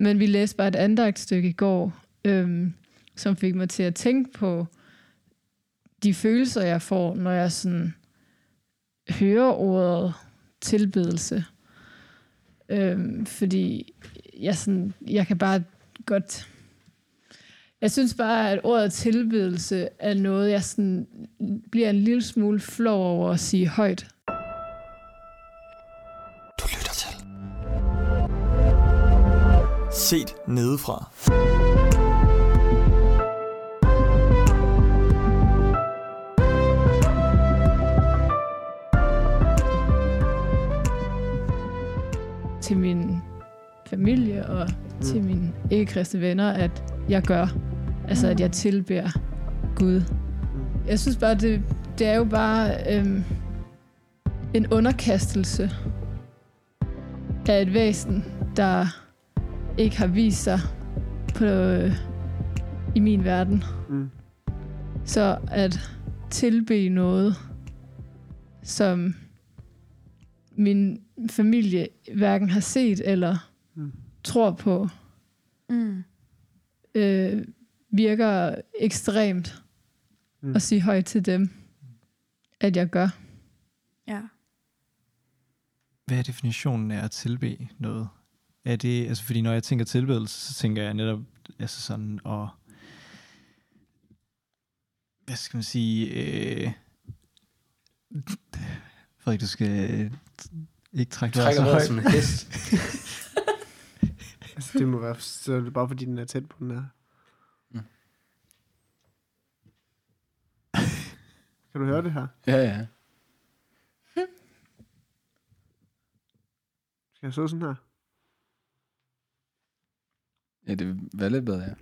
Men vi læste bare et andagtstykke i går, øhm, som fik mig til at tænke på de følelser, jeg får, når jeg sådan hører ordet tilbedelse. Øhm, fordi jeg, sådan, jeg kan bare godt... Jeg synes bare, at ordet tilbedelse er noget, jeg sådan bliver en lille smule flov over at sige højt. Set nedefra. til min familie og mm. til mine ikke-kristne venner, at jeg gør. Altså, at jeg tilbærer Gud. Jeg synes bare, det, det er jo bare øhm, en underkastelse af et væsen, der ikke har vist sig på, øh, i min verden. Mm. Så at tilbe noget, som min familie hverken har set eller Mm. tror på, Mm. øh, virker ekstremt Mm. at sige højt til dem, at jeg gør. Ja. Hvad er definitionen af at tilbe noget? Er det, altså fordi når jeg tænker tilbedelse, så tænker jeg netop, altså sådan at, hvad skal man sige, øh, Frederik, du skal øh, ikke trække vejret Trækker så højt. som en hest. Altså, det må være så er det bare fordi, den er tæt på den her. Mm. kan du høre det her? ja, ja. Skal jeg så sådan her? Ja, det var lidt bedre, ja.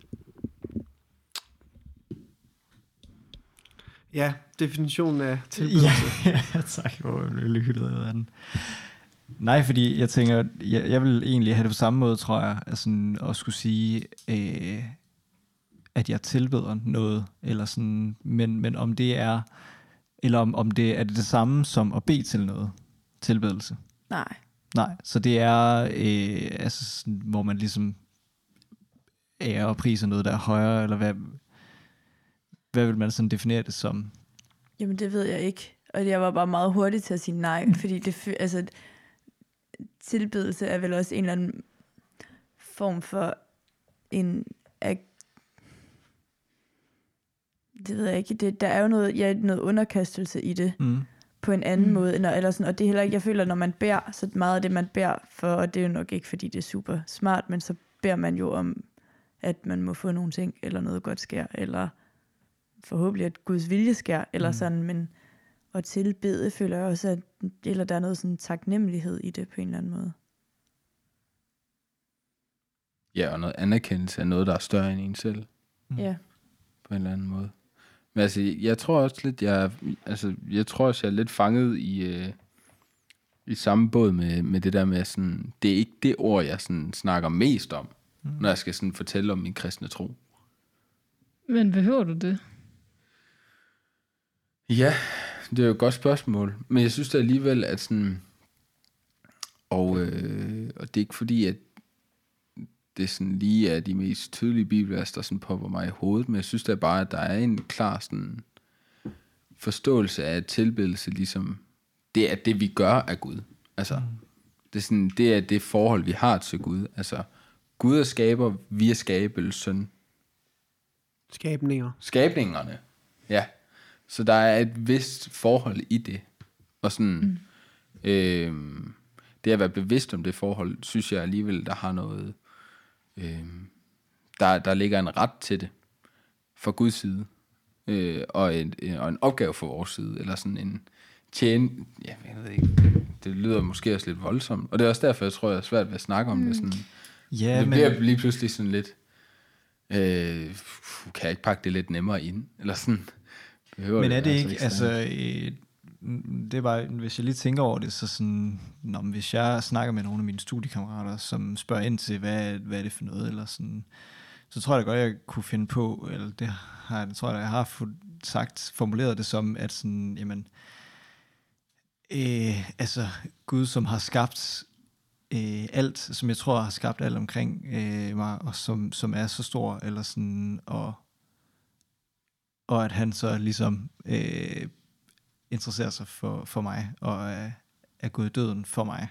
Ja, definitionen af tilbedelse. Ja, ja tak. Hvor jeg blev hyldet af den. Nej, fordi jeg tænker, jeg, jeg vil egentlig have det på samme måde, tror jeg, altså sådan, at skulle sige, øh, at jeg tilbeder noget, eller sådan, men, men om det er, eller om, om det er det, det samme som at bede til noget, tilbedelse. Nej. Nej, så det er, øh, altså sådan, hvor man ligesom ærer og priser noget, der er højere, eller hvad, hvad vil man sådan definere det som? Jamen, det ved jeg ikke. Og jeg var bare meget hurtig til at sige nej, fordi det, altså, tilbedelse er vel også en eller anden form for en... Det ved jeg ikke. Det, der er jo noget, ja, noget underkastelse i det Mm. på en anden Mm. mm. måde. Eller, eller sådan, og det er heller ikke, jeg føler, når man beder, så meget af det, man beder for, og det er jo nok ikke, fordi det er super smart, men så beder man jo om, at man må få nogle ting, eller noget godt sker, eller forhåbentlig, at Guds vilje sker, eller Mm. sådan, men at tilbede, føler jeg også, at eller der er noget sådan taknemmelighed i det på en eller anden måde. Ja, og noget anerkendelse af noget, der er større end en selv, Mm. Ja. på en eller anden måde. Men altså, jeg tror også lidt, jeg, altså, jeg tror også, jeg er lidt fanget i, øh, i samme båd med, med det der med sådan, det er ikke det ord, jeg sådan snakker mest om, mm. når jeg skal sådan fortælle om min kristne tro. Men behøver du det? Ja, det er jo et godt spørgsmål. Men jeg synes da alligevel, at sådan... Og, øh, og det er ikke fordi, at det sådan lige er de mest tydelige bibelvers, der sådan popper mig i hovedet, men jeg synes da bare, at der er en klar sådan forståelse af tilbedelse, ligesom det er det, vi gør af Gud. Altså, det er, sådan, det er det forhold, vi har til Gud. Altså, Gud er skaber, vi er skabelsen, Skabninger. skabningerne. Ja. Så der er et vist forhold i det. Og sådan, mm. øhm, det at være bevidst om det forhold, synes jeg alligevel, der har noget, øhm, der, der ligger en ret til det fra Guds side. Øh, og, en, en, og en opgave fra vores side, eller sådan en tjene, ja, jeg ved ikke, det, det lyder måske også lidt voldsomt. Og det er også derfor, jeg tror, jeg er svært ved at snakke om mm. det. Sådan, Ja, det men, bliver lige pludselig sådan lidt, øh, kan jeg ikke pakke det lidt nemmere ind? Eller sådan, behøver men er det være så ikke, ekstremt? altså, øh, det er bare, hvis jeg lige tænker over det, så sådan, nå, men hvis jeg snakker med nogle af mine studiekammerater, som spørger ind til, hvad, hvad er det for noget, eller sådan, så tror jeg da godt, jeg kunne finde på, eller det har jeg, tror jeg, jeg har sagt, formuleret det som, at sådan, jamen, øh, altså, Gud, som har skabt øh, alt, som jeg tror har skabt alt omkring øh, mig, og som, som er så stor, eller sådan, og, og at han så ligesom øh, interesserer sig for, for mig, og er, er gået i døden for mig.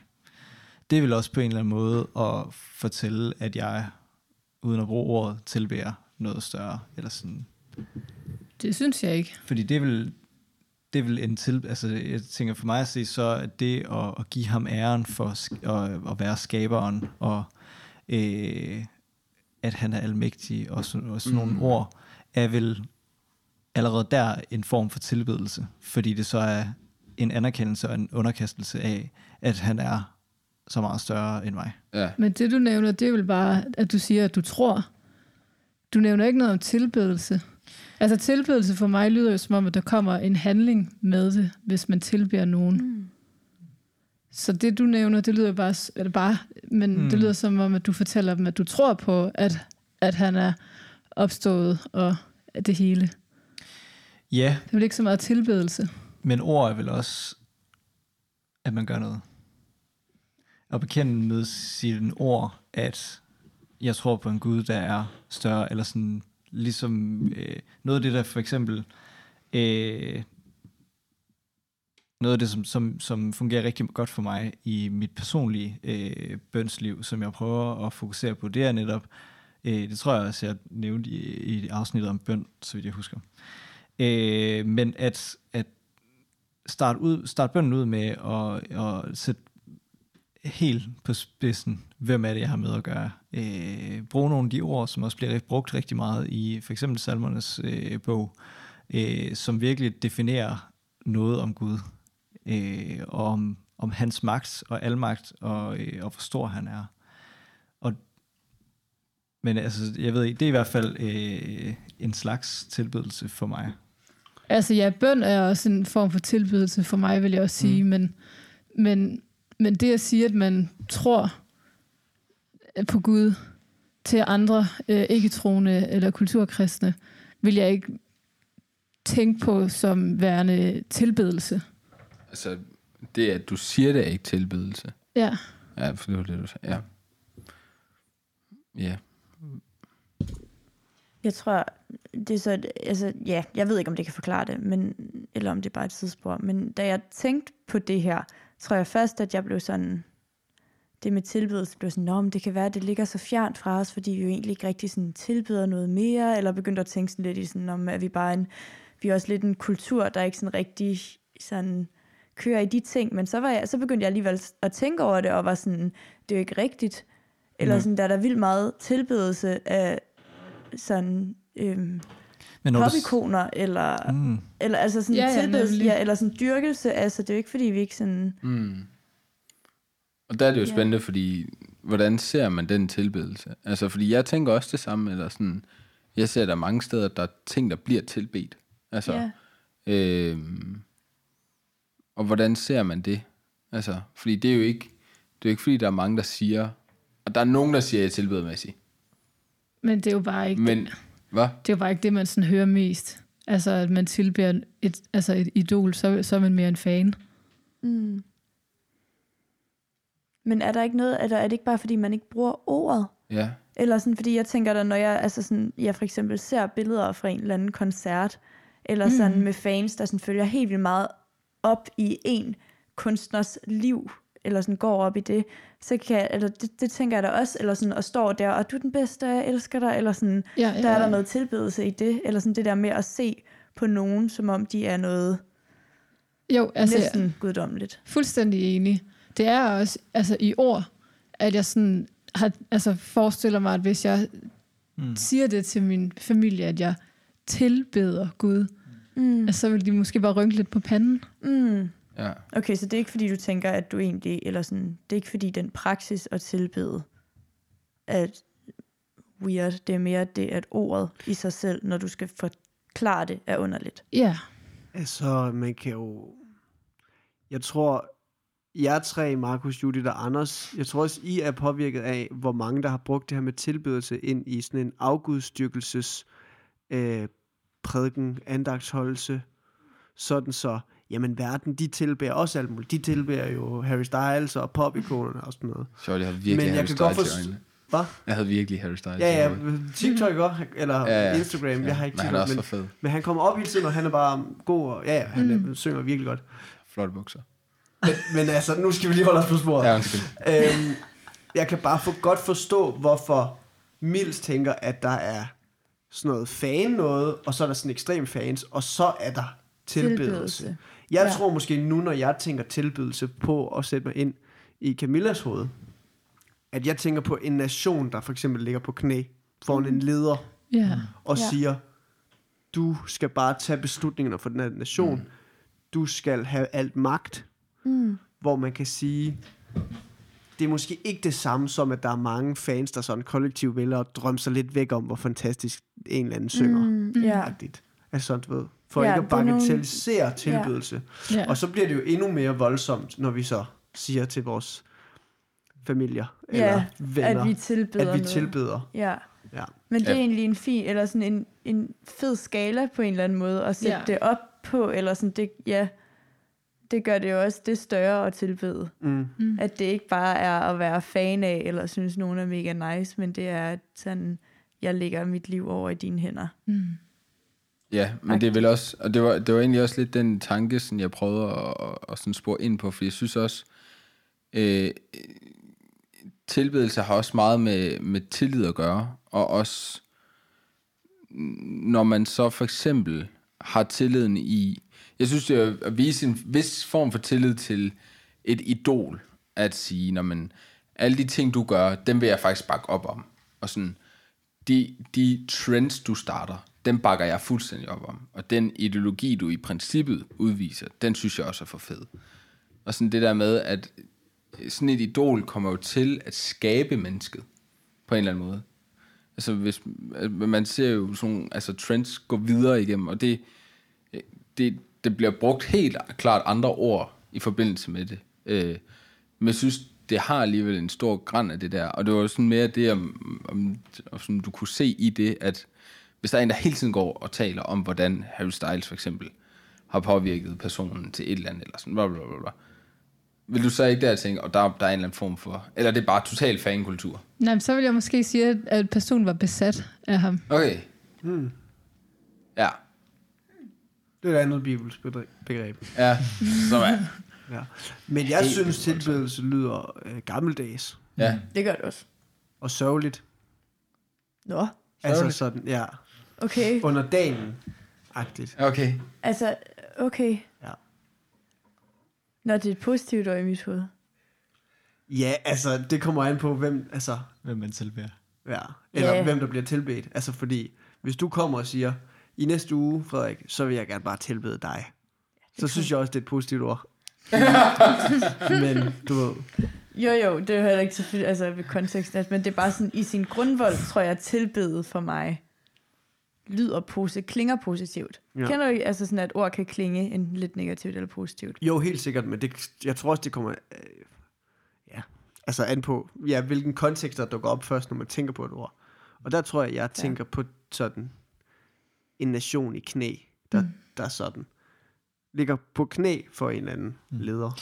Det vil også på en eller anden måde at fortælle, at jeg, uden at bruge ordet, tilbærer noget større, eller sådan, Det synes jeg ikke. fordi det vil, det vil en til, altså jeg tænker for mig at se, så at det at, at give ham æren for at, at være skaberen, og øh, at han er almægtig, og sådan, og sådan mm. nogle ord, er vel allerede der en form for tilbedelse, fordi det så er en anerkendelse og en underkastelse af, at han er så meget større end mig. Ja. Men det du nævner, det er vel bare, at du siger, at du tror. Du nævner ikke noget om tilbedelse. Altså tilbedelse for mig lyder jo som om, at der kommer en handling med det, hvis man tilbeder nogen. Mm. Så det du nævner, det lyder bare, eller bare men Mm. det lyder som om, at du fortæller dem, at du tror på, at, at han er opstået og det hele. Ja, Det er vel ikke så meget tilbedelse. Men ord er vel også, at man gør noget. Og bekende med sine ord, at jeg tror på en Gud, der er større, eller sådan, ligesom øh, noget af det der for eksempel, øh, noget af det, som, som, som fungerer rigtig godt for mig i mit personlige øh, bønsliv, som jeg prøver at fokusere på, det er netop, øh, det tror jeg også, jeg nævnte i, i afsnittet om bøn, så vidt jeg husker. Øh, men at, at starte, ud, starte bønden ud med at, at sætte helt på spidsen, hvem er det, jeg har med at gøre. Øh, bruge nogle af de ord, som også bliver brugt rigtig meget i for eksempel Salmernes øh, bog, øh, som virkelig definerer noget om Gud, øh, og om, om hans magt og almagt, og, øh, og hvor stor han er. Og, men altså, jeg ved ikke, det er i hvert fald øh, en slags tilbedelse for mig. Altså ja, bøn er også en form for tilbedelse for mig, vil jeg også sige, mm. men, men, men det at sige, at man tror på Gud til andre øh, ikke-troende eller kulturkristne, vil jeg ikke tænke på som værende tilbedelse. Altså, det at du siger det er ikke tilbedelse. Ja, Ja, for det var det, du sagde. Ja. Ja. Jeg tror, det er så, altså, ja, jeg ved ikke, om det kan forklare det, men, eller om det er bare et tidsspor, men da jeg tænkte på det her, tror jeg først, at jeg blev sådan, det med tilbedelse blev sådan, men det kan være, at det ligger så fjernt fra os, fordi vi jo egentlig ikke rigtig sådan tilbeder noget mere, eller begyndte at tænke sådan lidt i sådan, om at vi bare en, vi er også lidt en kultur, der ikke sådan rigtig sådan kører i de ting, men så, var jeg, så begyndte jeg alligevel at tænke over det, og var sådan, det er jo ikke rigtigt, eller Nej. sådan, der er der vildt meget tilbedelse af sådan øhm, Men når du, popikoner, eller, mm. mm, eller altså sådan Ja, ja, tilbedelse, ja, eller sådan dyrkelse, altså det er jo ikke, fordi vi ikke sådan, Mm. Og der er det jo Ja. spændende, fordi hvordan ser man den tilbedelse? Altså, fordi jeg tænker også det samme, eller sådan, jeg ser der mange steder, der er ting, der bliver tilbedt. Altså, ja, Øhm, og hvordan ser man det? Altså, fordi det er jo ikke, det er jo ikke fordi, der er mange, der siger, og der er nogen, der siger, at jeg er tilbedmæssig. men det er jo bare ikke, Men, hvad? det er jo bare ikke det, man sådan hører mest. Altså, at man tilbeder et, altså et idol, så, så er man mere en fan. mm. Men er der ikke noget, er, der, er det ikke bare, fordi man ikke bruger ordet? Ja. Eller sådan, fordi jeg tænker da, når jeg, altså sådan, jeg for eksempel ser billeder fra en eller anden koncert, eller sådan med fans, der sådan følger helt vildt meget op i en kunstners liv, eller sådan går op i det, så kan jeg, eller det, det tænker jeg da også, eller sådan, og står der, og du er den bedste, jeg elsker dig, eller sådan, Ja, ja, der er der noget tilbedelse i det, eller sådan det der med at se på nogen, som om de er noget Jo, altså, næsten guddommeligt. fuldstændig enig. Det er også altså, i ord, at jeg sådan har, altså, forestiller mig, at hvis jeg mm. siger det til min familie, at jeg tilbeder Gud, Mm. altså, så vil de måske bare rynke lidt på panden. Mm. Ja. Okay, så det er ikke fordi, du tænker, at du egentlig, eller sådan, det er ikke fordi, den praksis at tilbede er weird. Det er mere det, at ordet i sig selv, når du skal forklare det, er underligt. Ja, Altså, man kan jo... Jeg tror, jer tre, Markus, Judith og Anders, jeg tror også, I er påvirket af, hvor mange, der har brugt det her med tilbedelse ind i sådan en afgudstyrkelses øh, prædiken, andagtsholdelse, sådan så, jamen verden, de tilbærer også alt muligt. De tilbærer jo Harry Styles og popikonerne og sådan noget. Så jeg havde virkelig Men jeg Harry kan godt Styles i forstå- øjnene. Hvad? Jeg havde virkelig Harry Styles i Ja, ja, øjnene. TikTok også, eller Ja, ja. Instagram, Ja, jeg har ikke men han er TikTok, også men, for fed. men han kommer op hele tiden, og han er bare god, og ja, ja han mm. synger virkelig godt. Flotte bukser. Men, men altså, nu skal vi lige holde os på sporet. Ja, undskyld. øhm, jeg kan bare for godt forstå, hvorfor Mils tænker, at der er sådan noget fan noget, og så er der sådan ekstrem fans, og så er der tilbedelse. Tilbedelse. Jeg Ja. tror måske nu, når jeg tænker tilbedelse på at sætte mig ind i Camillas hoved, at jeg tænker på en nation, der for eksempel ligger på knæ foran en leder Ja. og ja. siger, du skal bare tage beslutningerne for den her nation. Mm. Du skal have alt magt. Mm. Hvor man kan sige, det er måske ikke det samme som, at der er mange fans, der sådan kollektivt vælger at drømme sig lidt væk om, hvor fantastisk en eller anden synger. Mm. Mm, ja. Agtigt. Altså sådan, du ved. For Ja, ja, ikke at nogle- bagatellisere tilbydelse. ja. Ja. Og så bliver det jo endnu mere voldsomt, når vi så siger til vores familier eller Ja, venner, at vi tilbeder at vi noget. tilbeder. Ja. Ja. Men det er Ja. egentlig en fin, eller sådan en, en fed skala på en eller anden måde, at sætte Ja. det op på, eller sådan, det, ja, det gør det jo også det større at tilbede. Mm. Mm. At det ikke bare er at være fan af, eller synes nogen er mega nice, men det er at sådan, jeg lægger mit liv over i dine hænder. Mm. Ja, men det er vel også, og det var, det var egentlig også lidt den tanke, sådan jeg prøvede at, at, at sådan spore ind på, for jeg synes også, øh, tilbedelse har også meget med, med tillid at gøre, og også når man så for eksempel har tilliden i, jeg synes det er at vise en vis form for tillid til et idol, at sige, når man, alle de ting du gør, dem vil jeg faktisk bakke op om, og sådan, de, de trends, du starter, dem bakker jeg fuldstændig op om. Og den ideologi, du i princippet udviser, den synes jeg også er for fed. Og sådan det der med, at sådan et idol kommer jo til at skabe mennesket på en eller anden måde. Altså hvis, man ser jo sådan altså trends gå videre igennem, og det, det, det bliver brugt helt klart andre ord i forbindelse med det. Øh, men jeg synes, det har alligevel en stor græn af det der, og det var sådan mere det, om, om, om sådan, du kunne se i det, at hvis der er en, der hele tiden går og taler om, hvordan Harry Styles for eksempel har påvirket personen til et eller andet, eller sådan, bla, bla, bla, bla. vil du så ikke der tænke, og der, der er en eller anden form for, eller det er bare total fankultur? Nej, men så vil jeg måske sige, at- at personen var besat af ham. Okay, Mm. ja, Det er et andet bibelsk begreb. ja, så er Ja. Men jeg Helt synes, tilbedelse lyder øh, gammeldags ja. Det gør det også. og sørgeligt. Nå, Altså Sørgeligt. sådan, ja, okay. under dagen agtigt. Okay, Altså, okay. Ja. Nå, det er et positivt øje i mit hoved. Ja, altså, det kommer an på, hvem, altså, Hvem man tilbærer. ja, eller Ja. hvem der bliver tilbedt. Altså, fordi, hvis du kommer og siger, i næste uge, Frederik, så vil jeg gerne bare tilbede dig. Så synes jeg også, det er et positivt ord. Men, du ved, Jo, jo, det er heller ikke selvfølgelig, altså ved konteksten, altså, men det er bare sådan, i sin grundvold, tror jeg, tilbedet for mig lyder positivt, klinger positivt. Ja. Ja. Kender du altså sådan, at ord kan klinge en lidt negativt eller positivt? jo, helt sikkert, men det, jeg tror også, det kommer, øh, ja, altså an på, ja, hvilken kontekst der dukker op først, når man tænker på et ord. Og der tror jeg, jeg tænker på sådan en nation i knæ, der, mm. der sådan ligger på knæ for en eller anden Mm. leder.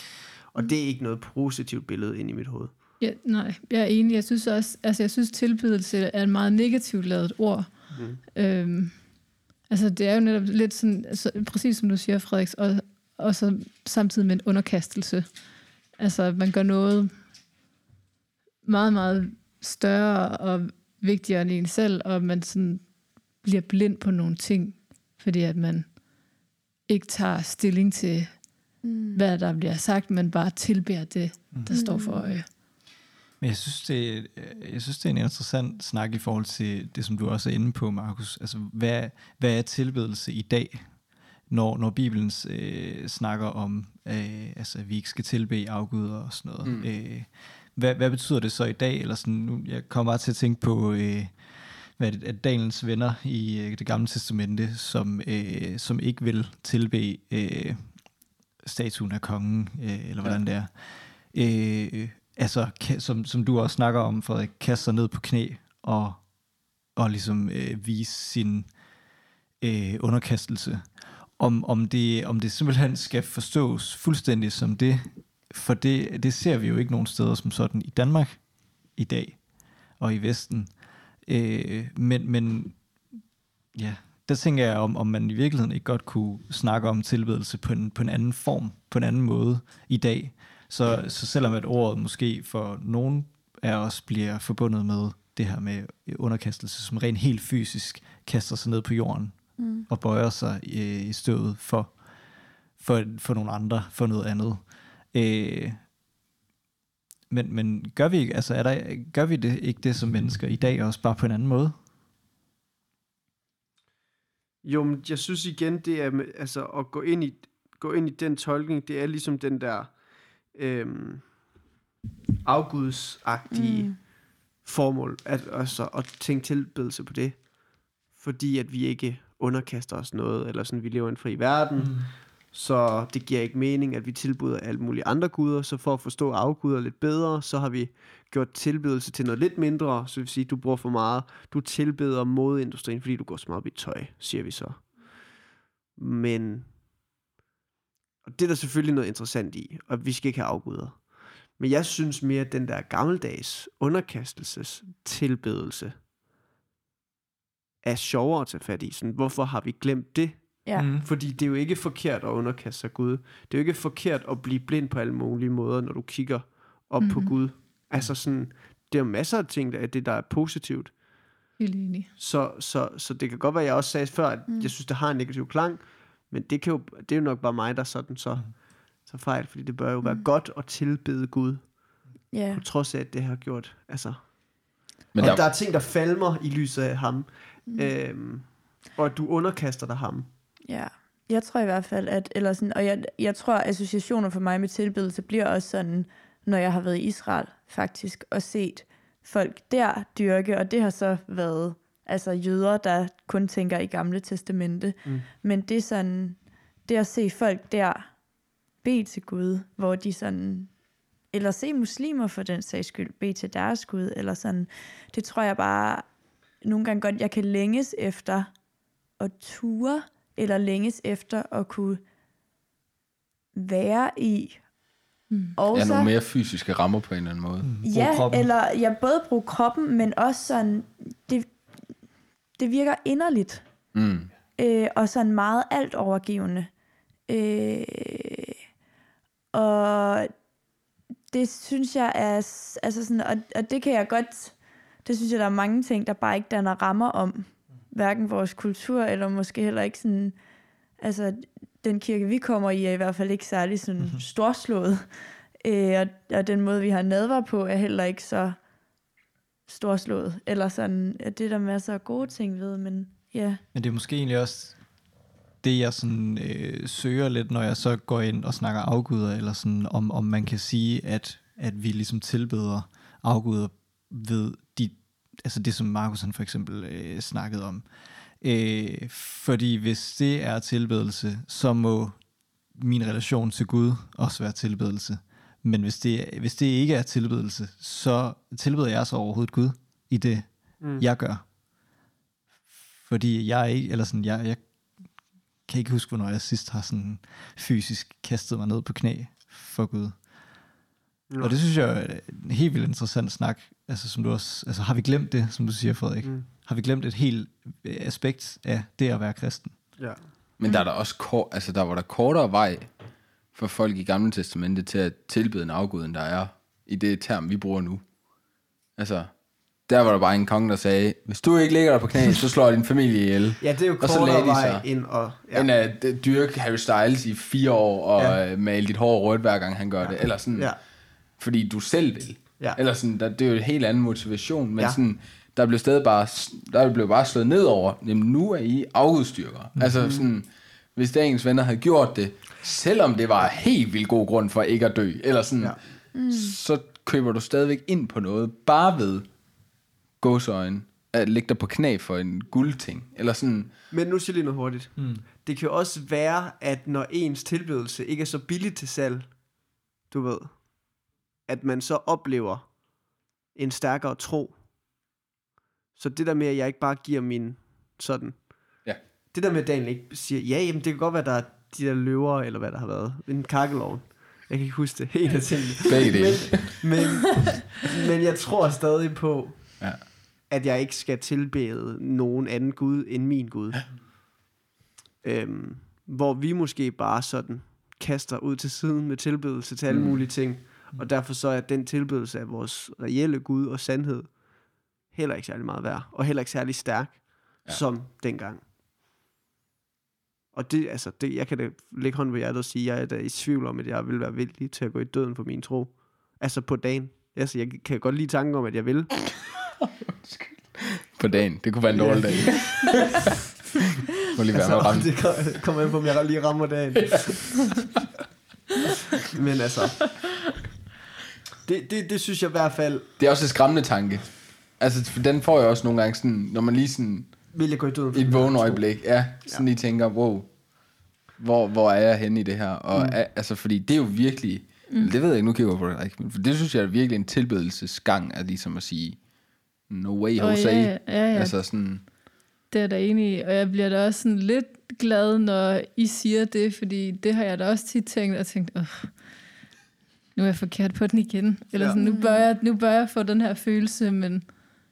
Og det er ikke noget positivt billede ind i mit hoved. Ja, nej, jeg er enig. Jeg synes også, altså jeg synes tilbedelse er et meget negativt lavet ord. Mm. Øhm, altså det er jo netop lidt sådan, altså, præcis som du siger, Frederiks, og, og så samtidig med en underkastelse. Altså man gør noget meget, meget større og vigtigere end en selv, og man sådan bliver blind på nogle ting, fordi at man ikke tager stilling til, Mm. hvad der bliver sagt, men bare tilbærer det, der står for øje. Men jeg synes, det, er- jeg synes, det er en interessant snak i forhold til det, som du også er inde på, Markus. Altså, hvad, hvad er tilbedelse i dag, når, når Bibelen øh, snakker om, øh, altså, at vi ikke skal tilbe afguder og sådan noget? Mm. Mm. Øh, hvad, hvad betyder det så i dag? Eller sådan, nu, jeg kommer bare til at tænke på, øh, hvad det, at Daniels venner i øh, det gamle testamente, som, øh, som ikke vil tilbe øh, statuen af kongen, øh, eller hvordan det er. Øh, altså, som, som du også snakker om, Frederik, kaste sig ned på knæ og, og ligesom øh, vise sin øh, underkastelse. om, om, det, om det simpelthen skal forstås fuldstændig som det, for det, det ser vi jo ikke nogen steder som sådan i Danmark i dag og i Vesten. Øh, men, men ja, der tænker jeg, om, om man i virkeligheden ikke godt kunne snakke om tilbedelse på en, på en anden form, på en anden måde i dag. Så, så selvom at ordet måske for nogen af os bliver forbundet med det her med underkastelse, som rent helt fysisk kaster sig ned på jorden mm. og bøjer sig i, i støvet for, for, for nogle andre, for noget andet. Øh, men, men gør vi, altså er der, gør vi det ikke det som mennesker i dag også, bare på en anden måde? Jo, men jeg synes igen, det er med, altså at gå ind i, gå ind i den tolkning, det er ligesom den der øhm, afgudsagtige mm. formål, at, altså, at tænke tilbedelse på det, fordi at vi ikke underkaster os noget, eller sådan, vi lever i en fri verden, mm så det giver ikke mening, at vi tilbyder alle mulige andre guder, så for at forstå afguder lidt bedre, så har vi gjort tilbedelse til noget lidt mindre, så det vil sige, du bruger for meget, du tilbeder modeindustrien, fordi du går så meget op i tøj, siger vi så. Men, og det er der selvfølgelig noget interessant i, og vi skal ikke have afguder. Men jeg synes mere, at den der gammeldags underkastelses tilbedelse er sjovere at tage fat i. Sådan, hvorfor har vi glemt det? Ja. Mm. Fordi det er jo ikke forkert at underkaste sig Gud. Det er jo ikke forkert at blive blind på alle mulige måder, når du kigger op mm-hmm. på Mhm. Gud. Altså sådan, det er jo masser af ting, der er det, der er positivt. Helt enig. Så, så, så det kan godt være, at jeg også sagde før, at mm. jeg synes, det har en negativ klang, men det, kan jo, det er jo nok bare mig, der sådan så, så fejl, fordi det bør jo være Mm. godt at tilbede Gud, Ja. på trods af, at det har gjort, altså, Men og der, der er ting, der falmer i lyset af ham, Mm. øhm, og at du underkaster dig ham. Ja, jeg tror i hvert fald, at, eller sådan, og jeg, jeg tror, at associationer for mig med tilbedelse bliver også sådan, når jeg har været i Israel faktisk, og set folk der dyrke, og det har så været altså jøder, der kun tænker i gamle testamente, Mm. men det er sådan, det at se folk der bede til Gud, hvor de sådan, eller se muslimer for den sags skyld, bede til deres Gud, eller sådan, det tror jeg bare, nogle gange godt, jeg kan længes efter at ture, eller længes efter at kunne være i. Mm. Og er så, nogle mere fysiske rammer på en eller anden måde. Brug ja, kroppen. eller jeg både bruge kroppen, men også sådan, det, det virker inderligt, Mm. øh, og sådan meget alt overgivende. Øh, og det synes jeg er, altså sådan, og, og det kan jeg godt, det synes jeg, der er mange ting, der bare ikke danner rammer om, hverken vores kultur, eller måske heller ikke sådan, altså den kirke, vi kommer i, er i hvert fald ikke særlig sådan storslået, øh, og, og den måde, vi har nadver på, er heller ikke så storslået, eller sådan, at det er der masser af gode ting ved, men ja. Men det er måske egentlig også det, jeg sådan, øh, søger lidt, når jeg så går ind og snakker afguder, eller sådan, om, om man kan sige, at, at vi ligesom tilbeder afguder ved altså det, som Markus han for eksempel øh, snakkede om. Øh, fordi hvis det er tilbedelse, så må min relation til Gud også være tilbedelse. Men hvis det, hvis det ikke er tilbedelse, så tilbeder jeg så overhovedet Gud i det, Mm. jeg gør. Fordi jeg ikke, eller sådan, jeg, jeg kan ikke huske, hvornår jeg sidst har sådan fysisk kastet mig ned på knæ for Gud. Nå. Og det synes jeg er en helt vildt interessant snak. Altså, som du også, altså har vi glemt det, som du siger, Frederik? Mm. Har vi glemt et helt øh, aspekt af det at være kristen? Ja. Men der er der også kort, altså der var der kortere vej for folk i Gamle Testamente til at tilbede en afgud, end der er i det term, vi bruger nu. Altså, der var der bare en konge, der sagde, hvis du ikke ligger der på knæ, så slår jeg din familie ihjel. ja, det er jo Og så lagde kortere de vej sig. ind og... Ja. End at øh, dyrke Harry Styles i fire år, og Ja. ja. male dit hår rødt, hver gang han gør ja. det. Eller sådan, Ja. fordi du selv vil. Ja. Eller sådan, der, det er jo en helt anden motivation, men Ja. sådan, der blev stadig bare, der blev bare slået ned over, jamen nu er I afgudstyrker. Mhm. Mm-hmm. Altså sådan, hvis der ens venner havde gjort det, selvom det var helt vildt god grund for ikke at dø, eller sådan, Ja. mm. så køber du stadigvæk ind på noget, bare ved gåsøjne, at lægge dig på knæ for en guldting, eller sådan, Men nu siger lige noget hurtigt. Mm. Det kan jo også være, at når ens tilbedelse ikke er så billig til salg, du ved, at man så oplever en stærkere tro. Så det der med, at jeg ikke bare giver min sådan Ja. det der med, at Daniel ikke siger, ja, jamen det kan godt være, der er de der løver, eller hvad der har været, en kakkelovn. Jeg kan ikke huske det, en af tingene. Men, men, men jeg tror stadig på, Ja. at jeg ikke skal tilbede nogen anden Gud end min Gud. Øhm, hvor vi måske bare sådan kaster ud til siden med tilbedelse til alle Mm. mulige ting. Og derfor så er den tilbedelse af vores reelle Gud og sandhed heller ikke særlig meget værd. Og heller ikke særlig stærk, Ja. som dengang. Og det, altså, det, jeg kan da lægge hånden på hjertet og sige, at jeg er da i tvivl om, at jeg vil være villig til at gå i døden for min tro. Altså på dagen. Altså, jeg kan godt lide tanken om, at jeg vil. På dagen. Det kunne være en dårlig dag. Må lige være med at ramme. Altså, det kommer an på, om jeg lige rammer dagen. Men altså, det, det, det synes jeg i hvert fald, Det er også en skræmmende tanke. Altså, for den får jeg også nogle gange sådan, når man lige sådan, vil jeg gå i døden et vågen øjeblik, ja, sådan lige tænker, wow, hvor, hvor er jeg henne i det her? Og mm. er, altså, fordi det er jo virkelig, mm. det ved jeg ikke, nu kigger jeg på det ikke, men for det synes jeg er virkelig en tilbedelsesgang, at ligesom at sige, no way, Jose. ja, ja, ja, ja. Altså sådan, Det er jeg da enig i, og jeg bliver da også sådan lidt glad, når I siger det, fordi det har jeg da også tit tænkt, og tænkt, Åh, nu er jeg forkert på den igen. Eller Ja. sådan, nu, bør jeg, nu bør jeg få den her følelse, men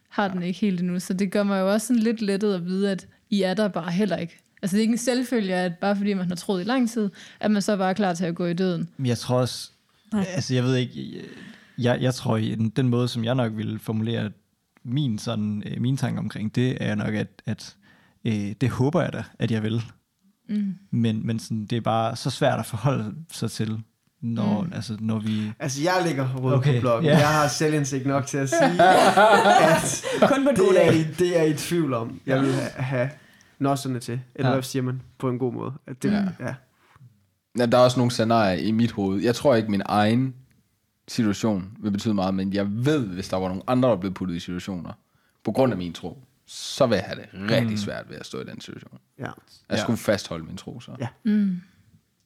har den ikke helt endnu. Så det gør mig jo også sådan lidt lettet at vide, at I er der bare heller ikke. Altså det er ikke en selvfølge, at bare fordi man har troet i lang tid, at man så bare er klar til at gå i døden. Men Jeg tror også, Nej. altså jeg ved ikke, jeg, jeg tror i den, den måde, som jeg nok ville formulere min sådan, øh, mine tanker omkring det, er nok, at, at øh, det håber jeg da, at jeg vil. Mm. Men, men sådan, det er bare så svært at forholde sig til, når, mm. altså, når vi... Altså, jeg ligger rød okay, på blokken. ja. Jeg har selvindsigt nok til at sige, at Kun på det er. I, det er I tvivl om. Jeg vil ha- have nosserne til. Eller Ja. hvad siger man? På en god måde. At det, Ja. ja. ja. ja, der er også nogle scenarier i mit hoved. Jeg tror ikke, min egen situation vil betyde meget, men jeg ved, hvis der var nogle andre, der blev puttet i situationer, på grund af min tro, så vil jeg have det rigtig svært ved at stå i den situation. ja. Jeg Ja. skulle fastholde min tro, så. Ja. Mm.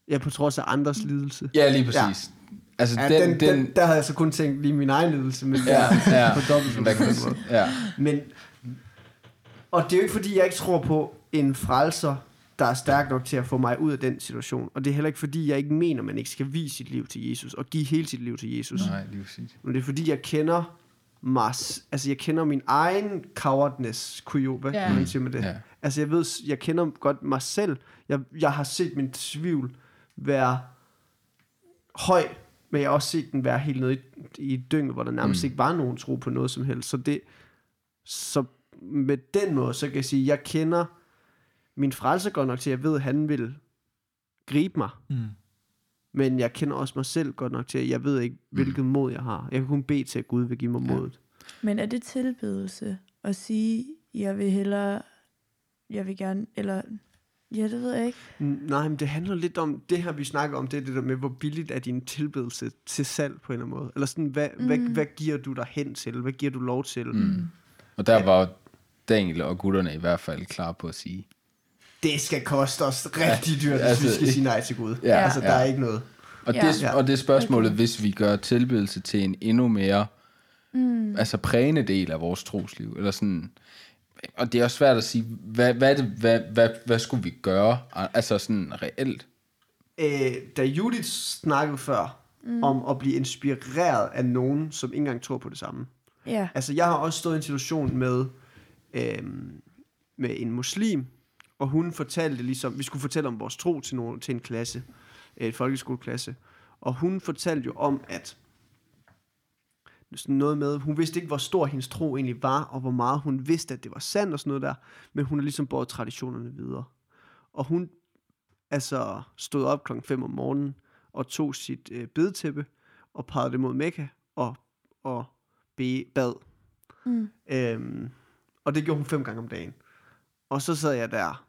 Ja, på trods af andres lidelse. Ja, lige præcis. Ja. Altså, Ja, den, den, den, der havde jeg så kun tænkt lige min egen lidelse, men Ja, ja. på dobbelt ja. Men, og det er jo ikke fordi, jeg ikke tror på en frelser, der er stærk nok til at få mig ud af den situation. Og det er heller ikke fordi, jeg ikke mener, man ikke skal vise sit liv til Jesus, og give hele sit liv til Jesus. Nej, lige præcis. Men det er fordi, jeg kender mig, altså jeg kender min egen cowardness, kunne jo, hvad Ja. ja. man siger med det? Ja. Altså jeg ved, jeg kender godt mig selv. Jeg, jeg har set min tvivl være høj, men jeg har også set den være helt nede i, i dynget, hvor der nærmest Mm. mm. ikke var nogen tro på noget som helst. Så det, så med den måde, så kan jeg sige, at jeg kender min frelser godt nok til, at jeg ved, at han vil gribe mig. Mm. Men jeg kender også mig selv godt nok til, at jeg ved ikke, hvilket mod jeg har. Jeg kan kun bede til, at Gud vil give mig Ja. modet. Men er det tilbedelse at sige, jeg vil hellere, jeg vil gerne, eller, ja, det ved jeg ikke. Nej, men det handler lidt om, det her vi snakker om, det er det der med, hvor billigt er din tilbedelse til salg på en eller anden måde. Eller sådan, hvad, mm. hvad, hvad giver du dig hen til? Hvad giver du lov til? Mm. Og der var Daniel og gutterne i hvert fald klar på at sige, Det skal koste os rigtig dyrt, hvis altså, vi skal sige nej til Gud. Ja, altså, der ja. er ikke noget. Og, Ja. det, og det er spørgsmålet, okay. hvis vi gør tilbedelse til en endnu mere mm. altså prægende del af vores trosliv, eller sådan, og det er også svært at sige, hvad, hvad, er det, hvad, hvad, hvad skulle vi gøre, altså sådan reelt? Øh, da Judith snakkede før mm. om at blive inspireret af nogen, som ikke engang tror på det samme. Ja. Altså, jeg har også stået i en situation med, øhm, med en muslim, og hun fortalte ligesom, vi skulle fortælle om vores tro til, nogen, til en klasse, et folkeskoleklasse, og hun fortalte jo om, at sådan noget med, hun vidste ikke, hvor stor hendes tro egentlig var, og hvor meget hun vidste, at det var sandt og sådan noget der, men hun har ligesom båret traditionerne videre. Og hun altså stod op klokken 5 om morgenen, og tog sit øh, bedetæppe, og pegede det mod Mekka, og, og be, bad. Mm. Øhm, og det gjorde hun fem gange om dagen. Og så sad jeg der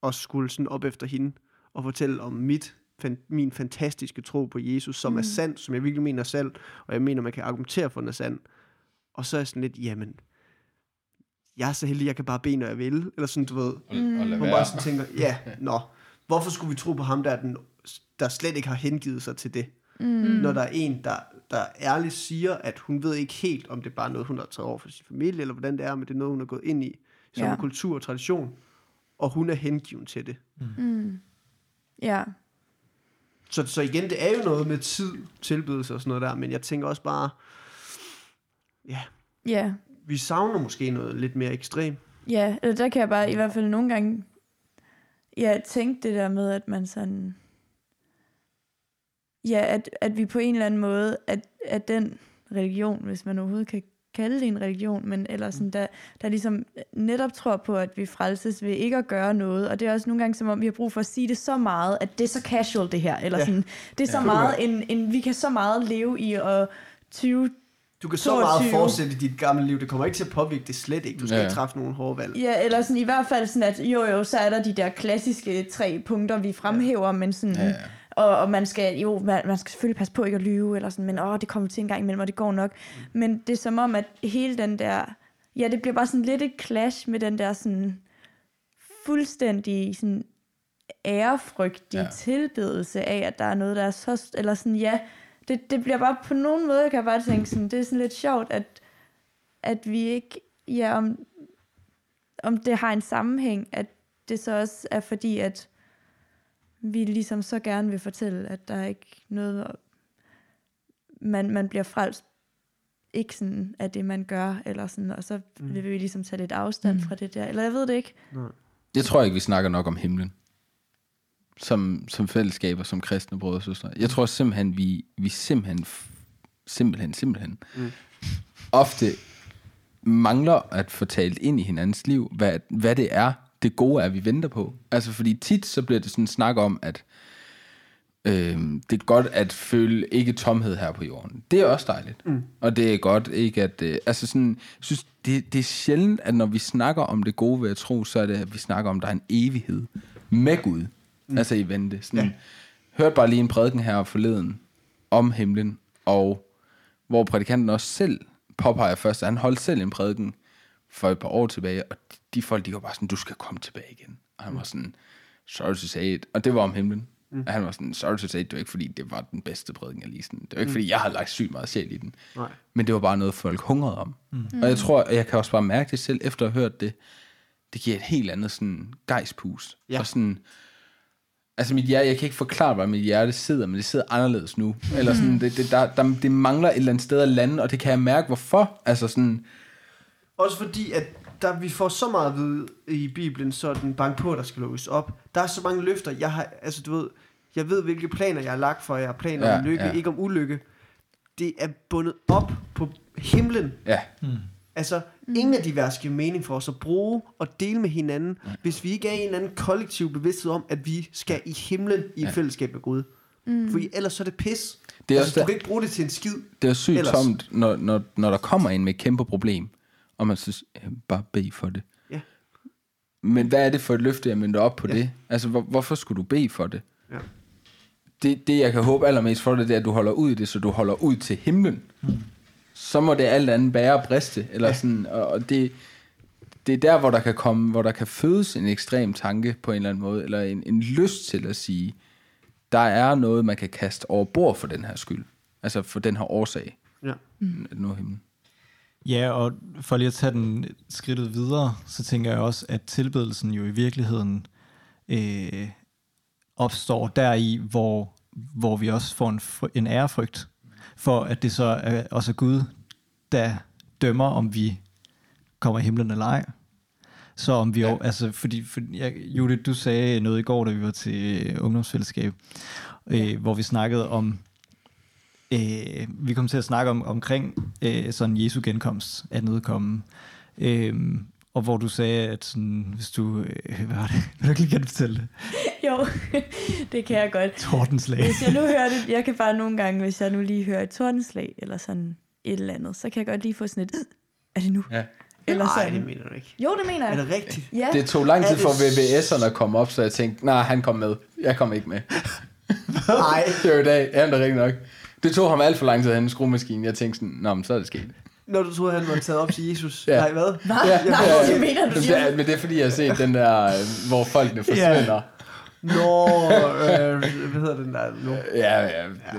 og skulle sådan op efter hende og fortælle om mit, fan, min fantastiske tro på Jesus, som mm. er sand, som jeg virkelig mener selv, og jeg mener, man kan argumentere for, den er sand. Og så er jeg sådan lidt, jamen, jeg er så heldig, jeg kan bare bede, når jeg vil, eller sådan, du ved. Og, og lade Hun bare sådan tænker, ja, nå, hvorfor skulle vi tro på ham, der, er den, der slet ikke har hengivet sig til det? Mm. Når der er en, der, der ærligt siger, at hun ved ikke helt, om det er bare noget, hun har taget over for sin familie, eller hvordan det er, men det er noget, hun har gået ind i, som Ja. kultur og tradition. og hun er hengiven til det. Mm. Ja. Så, så igen, det er jo noget med tid, tilbydelse og sådan noget der, men jeg tænker også bare, ja, Ja. vi savner måske noget lidt mere ekstrem. Ja, eller der kan jeg bare i hvert fald nogle gange ja, tænke det der med, at man sådan... Ja, at, at vi på en eller anden måde, at, at den religion, hvis man overhovedet kan kalde det en religion, men eller sådan, der, der ligesom netop tror på, at vi frelses ved ikke at gøre noget, og det er også nogle gange som om, vi har brug for at sige det så meget, at det er så casual det her, eller Ja. ja. sådan, det er så Ja. meget, en, en, vi kan så meget leve i og 20 Du kan så 22. meget fortsætte dit gamle liv, det kommer ikke til at påvirke det slet ikke. Du skal Ja. ikke træffe nogen hårde valg. Ja, eller sådan i hvert fald sådan, at jo jo, så er der de der klassiske tre punkter, vi fremhæver, men sådan, Ja, ja. Og, og man skal jo, man, man skal selvfølgelig passe på ikke at lyve, eller sådan, men åh, det kommer til en gang imellem, og det går nok. Men det er som om, at hele den der, ja, det bliver bare sådan lidt et clash med den der sådan fuldstændig sådan ærefrygtige ja. tilbedelse af, at der er noget, der er så, eller sådan, ja, det, det bliver bare på nogen måde, kan jeg bare tænke sådan, det er sådan lidt sjovt, at, at vi ikke, ja, om, om det har en sammenhæng, at det så også er fordi, at vi ligesom så gerne vil fortælle, at der er ikke noget, man, man bliver frelst ikke sådan af det, man gør, eller sådan, og så Mm. vil vi ligesom tage lidt afstand fra det der, eller jeg ved det ikke. Jeg tror ikke, vi snakker nok om himlen. Som, som fællesskaber, som kristne brødre og søstre. Jeg tror simpelthen, vi, vi simpelthen, simpelthen, simpelthen, Mm. mm. ofte mangler at få talt ind i hinandens liv, hvad, hvad det er, det gode er, vi venter på. Altså, fordi tit så bliver det sådan en snak om, at øh, det er godt at føle ikke tomhed her på jorden. Det er også dejligt. Mm. Og det er godt ikke at... Øh, altså sådan, jeg synes, det, det er sjældent, at når vi snakker om det gode ved at tro, så er det, at vi snakker om, at der er en evighed med Gud. Mm. Altså i vente. Sådan, Ja. Hørte bare lige en prædiken her forleden om himlen, og hvor prædikanten også selv påpeger først, at han holdt selv en prædiken for et par år tilbage, og de folk, de var bare sådan, du skal komme tilbage igen. Og han var sådan, sorry to say it. Og det var om himlen. Mm. Og han var sådan, sorry to say it, det var ikke fordi, det var den bedste prædiken, lige sådan. Det var ikke fordi, jeg har lagt sygt meget sjæl i den. Nej. Men det var bare noget, folk hungrede om. Mm. Og jeg tror, og jeg kan også bare mærke det selv, efter at have hørt det, det giver et helt andet sådan gejspust. Ja. Og sådan, altså mit hjerte, jeg kan ikke forklare, hvor mit hjerte sidder, men det sidder anderledes nu. Eller sådan, det, det, der, der, det mangler et eller andet sted at lande, og det kan jeg mærke, hvorfor. Altså sådan, Også fordi, at der, vi får så meget at vide i Bibelen, så er den bank på, der skal lukkes op. Der er så mange løfter. Jeg har, altså du ved, jeg ved, hvilke planer jeg har lagt for jer. Jeg har planer Ja, om lykke, ja. ikke om ulykke. Det er bundet op på himlen. ja, Altså, ingen af de vers giver mening for os at bruge og dele med hinanden, hvis vi ikke er i en eller anden kollektiv bevidsthed om, at vi skal i himlen i et fællesskab med Gud. Mm. For ellers så er det pis. Det er altså, også du kan ikke bruge det til en skid. det er sygt Ellers. tomt, når, når, når der kommer en med et kæmpe problem, og man synes, ja, bare bed for det. Ja. Men hvad er det for et løfte, jeg minder op på Ja. det? Altså, hvor, hvorfor skulle du bede for det? Ja. det? Det, jeg kan håbe allermest for det, det er, at du holder ud i det, så du holder ud til himlen. Mm. Så må det alt andet bære og briste. Eller ja. sådan, og, og det, det er der, hvor der kan komme, hvor der kan fødes en ekstrem tanke på en eller anden måde, eller en, en lyst til at sige, der er noget, man kan kaste over bord for den her skyld. Altså for den her årsag. Ja. At nå himlen. Ja, og for lige at tage den skridtet videre, så tænker jeg også, at tilbedelsen jo i virkeligheden øh, opstår deri, hvor, hvor vi også får en, en ærefrygt, for at det så er også Gud, der dømmer, om vi kommer i himlen eller ej. Så om vi ja. jo, altså, fordi, fordi ja, Judith, du sagde noget i går, da vi var til ungdomsfællesskab, øh, hvor vi snakkede om, øh, vi kom til at snakke om omkring øh, sådan Jesu genkomst, at nedkomme. Øh, og hvor du sagde, at sådan, hvis du, øh, hvad var det, vil du ikke lige genfortælle det? Jo, det kan jeg godt. Tordenslag. Hvis jeg nu hører det, jeg kan bare nogle gange, hvis jeg nu lige hører et tordenslag, eller sådan et eller andet, så kan jeg godt lige få sådan et, "Øh, er det nu? Ja. Eller Nej, sådan. det mener du ikke. Jo, det mener Er jeg. det rigtigt? Ja. Det tog lang Er tid for VVS'erne at komme op, så jeg tænkte, nej, han kom med. Jeg kom ikke med. Nej. Det var i dag. Ja, det er rigtigt nok. Det tog ham alt for lang tid at hente skruemaskinen. Jeg tænkte sådan, nå, men så er det sket. Når du troede, han var taget op til Jesus. Ja. Nej, hvad? Nej, nej, det mener du det siger. er, men det er fordi, jeg har set den der, øh, hvor folkene forsvinder. Nå, øh, hvad hedder den der? Nå. Ja, ja,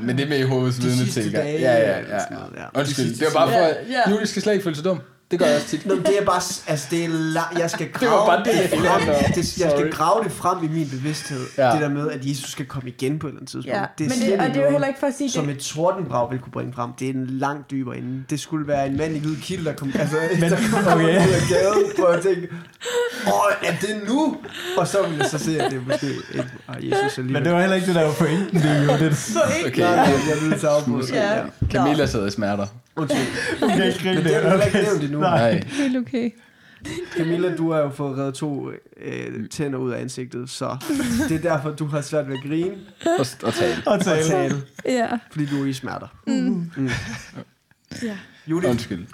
men det er med i hovedets De vidne sidste til. dage, Ja, ja, ja. ja. ja. Undskyld, det var bare for, Ja, ja. Julie skal slet ikke føle sig dum. Det gør jeg også tit. Nå, men det er bare, altså det er la- jeg skal Det var grave bare det, det, jeg frem, det, jeg skal grave det frem i min bevidsthed. Ja. Det der med, at Jesus skal komme igen på et eller andet tidspunkt. Ja, det er men det, og ikke det er jo heller ikke for at sige som det. et tordenbrag vil kunne bringe frem. Det er en langt dybere ende. Det skulle være en mand i hvid kittel, der kom, altså, Men- der kom okay. ud af gaden, hvor jeg tænkte, åh, er det nu? Og så ville jeg så se, at det er måske ikke ah, Jesus alligevel. Men det var heller ikke det, der var pointen. Det er jo det. Okay, Nej, jeg, jeg vil tage afbrudt. Ja. Ja. Camilla sidder i smerter. Undskyld. Du kan ikke grine Men det har du heller ikke nævnt endnu. Nej. Nej. Helt okay. Camilla, du har jo fået reddet to øh, tænder ud af ansigtet, så det er derfor, du har svært ved at grine Og, og tale. Og og tale. tale, Ja. fordi du er i smerter. Mm. Mm. Ja. Judith, Undskyld.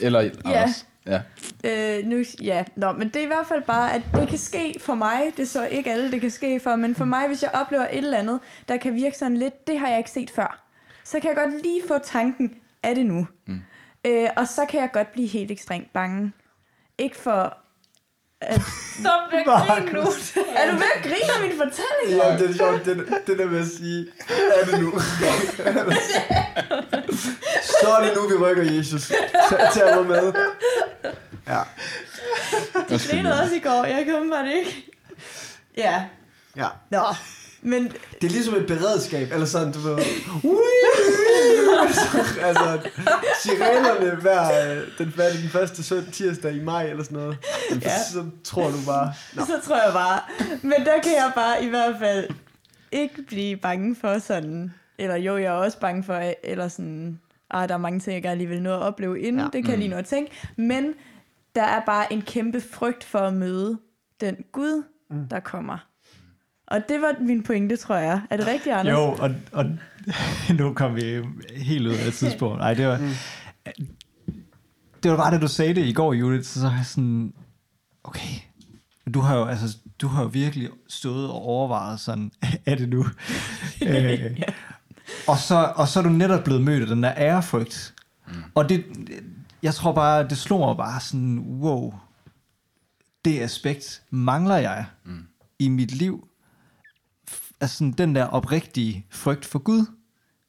Eller Anders. Ja. Øh, nu, ja, Nå, men det er i hvert fald bare, at det kan ske for mig. Det er så ikke alle, det kan ske for, men for mig, hvis jeg oplever et eller andet, der kan virke sådan lidt, det har jeg ikke set før. Så kan jeg godt lige få tanken, er det nu? Mm. Øh, og så kan jeg godt blive helt ekstremt bange. Ikke for... At... Stop med at grine nu. Er du ved at grine af min fortælling? ja, det er sjovt, det, det der med at sige, er det nu? så er det nu, vi rykker Jesus. Tag, mig med. Ja, Undskyld. Grinede også i går, jeg kan bare ikke. Ja, ja. nå. Men Det er ligesom et beredskab, eller sådan, du ved. altså, sirenerne hver, den, hvad den første søndag tirsdag i maj, eller sådan noget. Ja. Så tror du bare, Nå. så tror jeg bare. Men der kan jeg bare i hvert fald ikke blive bange for sådan, eller jo, jeg er også bange for, eller sådan, ah, der er mange ting, jeg gerne lige vil nå at opleve inden, Ja. ja. det kan jeg lige nå at tænke, men der er bare en kæmpe frygt for at møde den Gud, mm. der kommer. Og det var min pointe, tror jeg. Er det rigtigt, Anders? Jo, og, og nu kom vi helt ud af tidspunkt. Nej, det var... Det var bare, da du sagde det i går, Judith, så var jeg sådan, okay, du har jo, altså, du har jo virkelig stået og overvejet sådan, er det nu? øh, og, så, og så er du netop blevet mødt af den der ærefrygt. Mm. Og det, jeg tror bare, det slår mig bare sådan, wow, det aspekt mangler jeg mm. i mit liv. Altså sådan den der oprigtige frygt for Gud.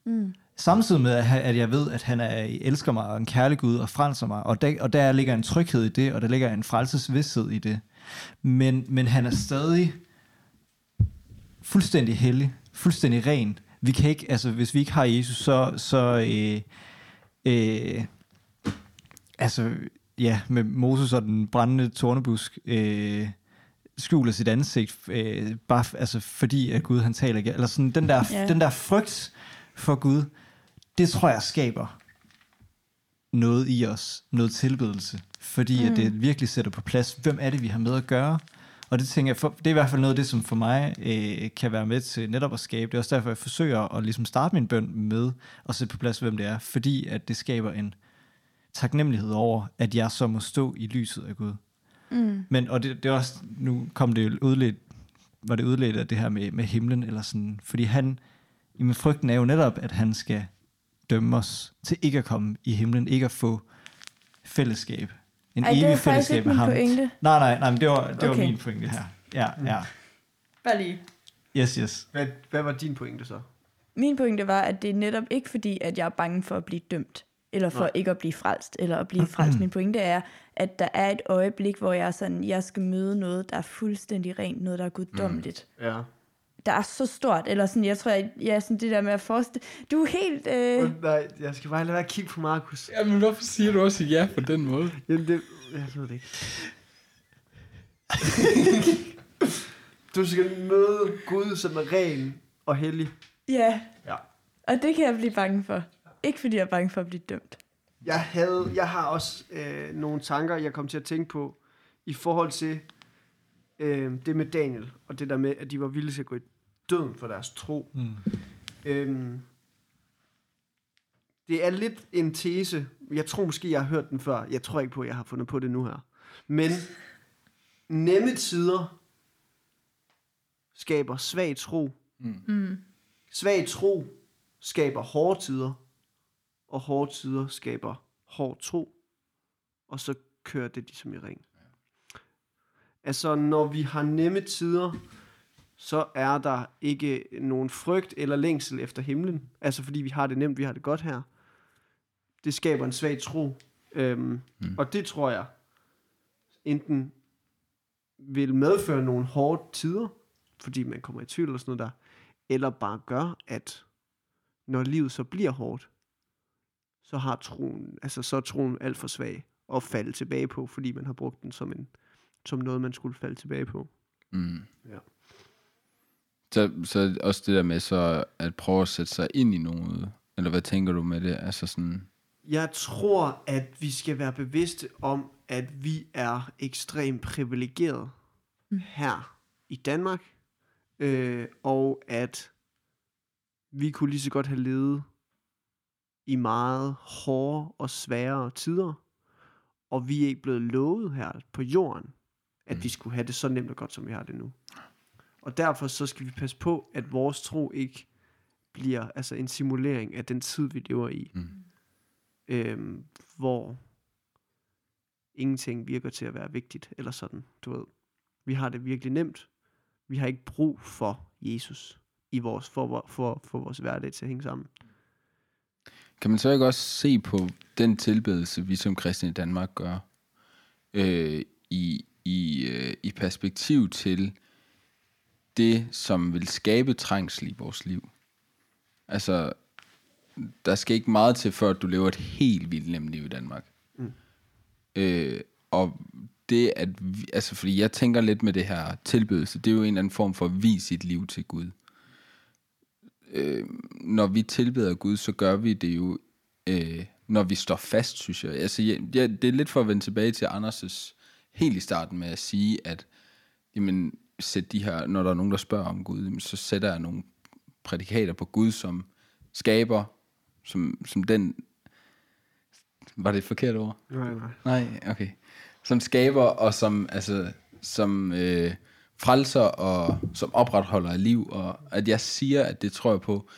Mm. Samtidig med, at jeg ved, at han er, elsker mig og en kærlig Gud og frelser mig. Og der, og der ligger en tryghed i det, og der ligger en frelsesvidshed i det. Men, men han er stadig fuldstændig hellig, fuldstændig ren. Vi kan ikke, altså hvis vi ikke har Jesus, så, så øh, øh, altså ja, med Moses og den brændende tornebusk, øh, skjuler sit ansigt, øh, bare altså fordi at Gud han taler igen. Eller sådan den der, Ja. den der frygt for Gud, det tror jeg skaber noget i os, noget tilbedelse, fordi mm. at det virkelig sætter på plads, hvem er det, vi har med at gøre. Og det tænker jeg, for, det er i hvert fald noget af det, som for mig øh, kan være med til netop at skabe. Det er også derfor, jeg forsøger at ligesom starte min bøn med at sætte på plads, hvem det er, fordi at det skaber en taknemmelighed over, at jeg så må stå i lyset af Gud. Mm. Men, og det, det er også, nu kom det jo udledt, var det udledt af det her med, med himlen, eller sådan, fordi han, jamen frygten er jo netop, at han skal dømme os til ikke at komme i himlen, ikke at få fællesskab. En Ej, evig fællesskab med ham. pointe. Nej, nej, nej, men det var, det var Okay. min pointe her. Ja, ja. Bare lige. Yes, yes. Hvad, hvad var din pointe så? Min pointe var, at det er netop ikke fordi, at jeg er bange for at blive dømt, eller for Nej. Ikke at blive frelst, eller at blive frelst. Min pointe er, at der er et øjeblik, hvor jeg er sådan, jeg skal møde noget, der er fuldstændig rent, noget, der er guddommeligt. Mm. Ja. Der er så stort, eller sådan, jeg tror, jeg, jeg er sådan det der med at forestille... Du er helt... Øh. Nej, jeg skal bare lade være at kigge på Markus. Jamen, hvorfor siger du også ja på den måde? Jamen, det, jeg ved det ikke. du skal møde Gud, som er ren og hellig. ja, Ja. og det kan jeg blive bange for. Ikke fordi jeg er bange for at blive dømt. Jeg, havde, jeg har også øh, nogle tanker, jeg kom til at tænke på, i forhold til øh, det med Daniel, og det der med, at de var villige til at gå i døden for deres tro. Mm. Øhm, det er lidt en tese. Jeg tror måske, jeg har hørt den før. Jeg tror ikke på, at jeg har fundet på det nu her. Men nemme tider skaber svag tro. Mm. Svag tro skaber hårde tider. Og hårde tider skaber hård tro. Og så kører det ligesom i ring. Altså, når vi har nemme tider, så er der ikke nogen frygt eller længsel efter himlen. Altså fordi vi har det nemt, vi har det godt her. Det skaber en svag tro. Øhm, mm. Og det tror jeg enten vil medføre nogle hårde tider, fordi man kommer i tvivl eller sådan noget der, eller bare gør, at når livet så bliver hårdt, så har troen, altså så er troen alt for svag at falde tilbage på, fordi man har brugt den som, en, som noget, man skulle falde tilbage på. Mm. Ja. Så, så også det der med så at prøve at sætte sig ind i noget, eller hvad tænker du med det? Altså sådan, Jeg tror, at vi skal være bevidste om, at vi er ekstremt privilegerede mm. her i Danmark, øh, og at vi kunne lige så godt have levet i meget hårde og svære tider, og vi er ikke blevet lovet her på jorden, at mm. vi skulle have det så nemt og godt, som vi har det nu. Og derfor så skal vi passe på, at vores tro ikke bliver altså en simulering af den tid, vi lever i. Mm. Øhm, hvor ingenting virker til at være vigtigt, eller sådan, du ved. Vi har det virkelig nemt. Vi har ikke brug for Jesus i vores, for, for, for vores hverdag til at hænge sammen. Kan man så ikke også se på den tilbedelse, vi som kristne i Danmark gør, øh, i, i, øh, i perspektiv til det, som vil skabe trængsel i vores liv? Altså, der skal ikke meget til, før du lever et helt vildt nemt liv i Danmark. Mm. Øh, og det at, vi, altså fordi jeg tænker lidt med det her tilbedelse, det er jo en eller anden form for at vise sit liv til Gud øh, når vi tilbeder Gud, så gør vi det jo, øh, når vi står fast, synes jeg. Altså, ja, ja, det er lidt for at vende tilbage til Anders' helt i starten med at sige, at jamen, sæt de her, når der er nogen, der spørger om Gud, jamen, så sætter jeg nogle prædikater på Gud, som skaber, som, som den... Var det et forkert ord? Nej, nej. Nej, okay. Som skaber og som, altså, som øh, frelser og som opretholder af liv, og at jeg siger, at det tror jeg på,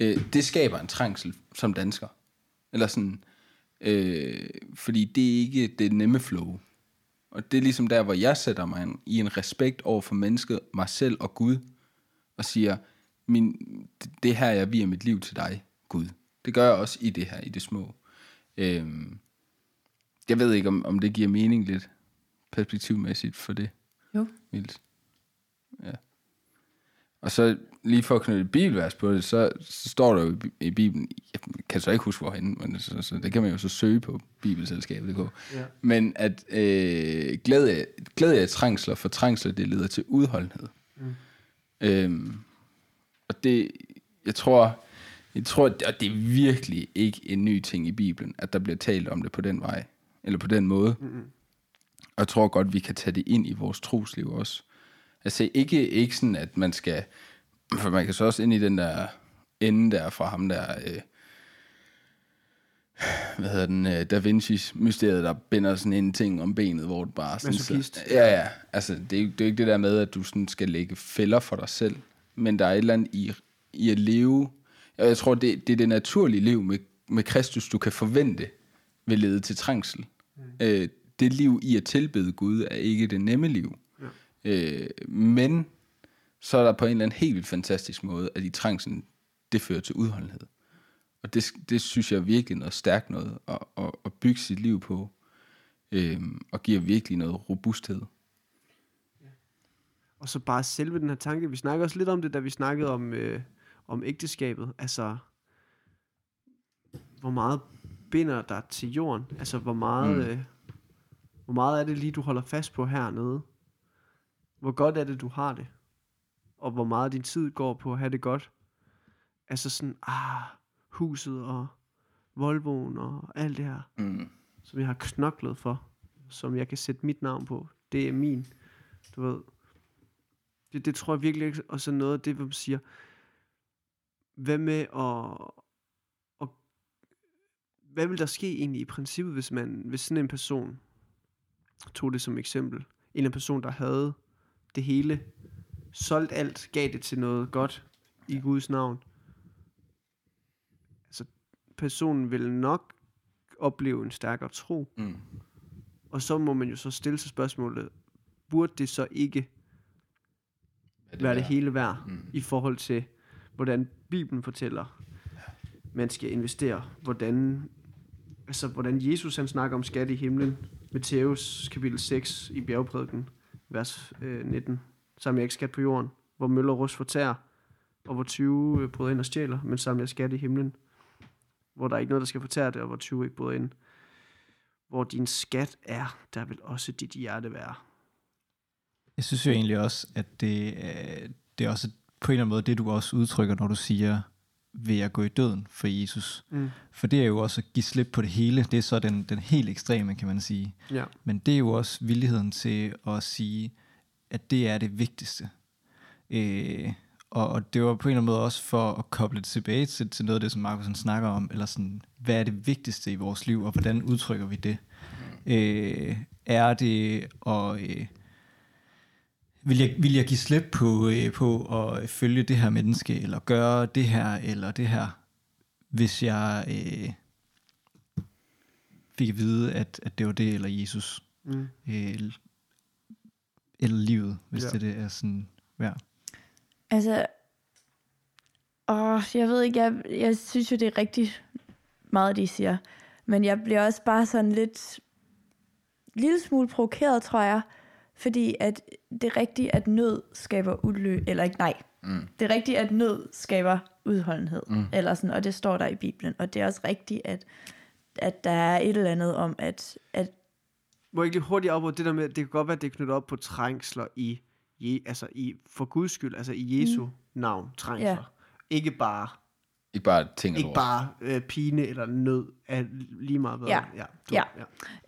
øh, det skaber en trængsel som dansker. Eller sådan, øh, fordi det er ikke det nemme flow. Og det er ligesom der, hvor jeg sætter mig en, i en respekt over for mennesket, mig selv og Gud, og siger, min, det, det her, jeg viger mit liv til dig, Gud. Det gør jeg også i det her, i det små. Øhm, jeg ved ikke, om, om det giver mening lidt perspektivmæssigt for det. Jo. Vildt. Ja. Og så lige for at knytte et bibelvers på det, så, så står der jo i, i Bibelen, jeg kan så ikke huske hvorhen, men så, så, det kan man jo så søge på bibelselskabet.dk. Ja. Men at øh, glæde, glæde af trængsler, for trængsler, det leder til udholdenhed. Mm. Øhm, og det, jeg tror, jeg tror, at det er virkelig ikke en ny ting i Bibelen, at der bliver talt om det på den vej, eller på den måde. Mm-hmm. Og jeg tror godt, vi kan tage det ind i vores trosliv også. Altså ikke, ikke sådan, at man skal, for man kan så også ind i den der ende der fra ham der, øh, hvad hedder den, øh, Da Vinci's mysteriet, der binder sådan en ting om benet, hvor det bare sådan... Masochist. Ja, ja. Altså, det er, jo- det er jo ikke det der med, at du sådan skal lægge fælder for dig selv, men der er et eller andet i, i at leve, og jeg tror, det, det er det naturlige liv med, med Kristus, du kan forvente, vil lede til trængsel. Mm. Øh, det liv i at tilbede Gud er ikke det nemme liv. Ja. Øh, men så er der på en eller anden helt vildt fantastisk måde, at i trængslen, det fører til udholdenhed. Og det, det synes jeg er virkelig noget stærkt noget at, at, at bygge sit liv på, øhm, og giver virkelig noget robusthed. Og så bare selve den her tanke, vi snakker også lidt om det, da vi snakkede om, øh, om ægteskabet. Altså, hvor meget binder dig til jorden? Altså, hvor meget, mm. øh, hvor meget er det lige, du holder fast på hernede? Hvor godt er det, du har det? Og hvor meget din tid går på at have det godt? Altså sådan, ah, huset og Volvoen og alt det her, Mm. som jeg har knoklet for, som jeg kan sætte mit navn på. Det er min, du ved. Det, det tror jeg virkelig ikke, og så noget af det, hvor man siger, hvad med at, at hvad vil der ske egentlig i princippet, hvis man, hvis sådan en person, tog det som eksempel, en eller anden person, der havde det hele, solgt alt, gav det til noget godt i Guds navn. Altså, personen vil nok opleve en stærkere tro, Mm. og så må man jo så stille sig spørgsmålet, burde det så ikke Er være det værd? hele værd Mm. i forhold til, hvordan Bibelen fortæller, man skal investere, hvordan altså, hvordan Jesus han snakker om skat i himlen. Matthæus kapitel 6 i bjergprædiken, vers øh, 19. Samler jeg ikke skat på jorden, hvor møller og rust fortærer, og hvor 20 øh, bryder ind og stjæler, men samler jeg skat i himlen, hvor der er ikke noget, der skal fortære det, og hvor 20 ikke bryder ind. Hvor din skat er, der vil også dit hjerte være. Jeg synes jo egentlig også, at det, øh, det er også på en eller anden måde det, du også udtrykker, når du siger, vil jeg gå i døden for Jesus? Mm. For det er jo også at give slip på det hele. Det er så den, den helt ekstreme, kan man sige. Ja. Men det er jo også villigheden til at sige, at det er det vigtigste. Øh, og, og det var på en eller anden måde også for at koble det tilbage til, til noget af det, som Markus snakker om, eller sådan, hvad er det vigtigste i vores liv, og hvordan udtrykker vi det? Øh, er det at... Øh, vil jeg, vil jeg give slip på, øh, på at følge det her menneske, eller gøre det her, eller det her, hvis jeg øh, fik at vide, at, at det var det, eller Jesus, Mm. øh, eller livet, hvis Ja. ja. det, det er sådan værd. Altså, åh, jeg ved ikke, jeg, jeg synes jo, det er rigtig meget, de siger. Men jeg bliver også bare sådan lidt, lille smule provokeret, tror jeg. Fordi at det er rigtigt, at nød skaber ulø, eller ikke, nej. Mm. Det er rigtigt, at nød skaber udholdenhed. Mm. Eller sådan, og det står der i Bibelen. Og det er også rigtigt, at, at der er et eller andet om, at, at Må jeg ikke lige hurtigt afbryde det der med, det kan godt være, at det er knyttet op på trængsler i, Je, altså i, for Guds skyld, altså i Jesu mm. navn, trængsler. Ja. Ikke bare, Ikke bare ting og ikke bare øh, pine eller nød af lige meget hvad. Ja. ja, du, Ja.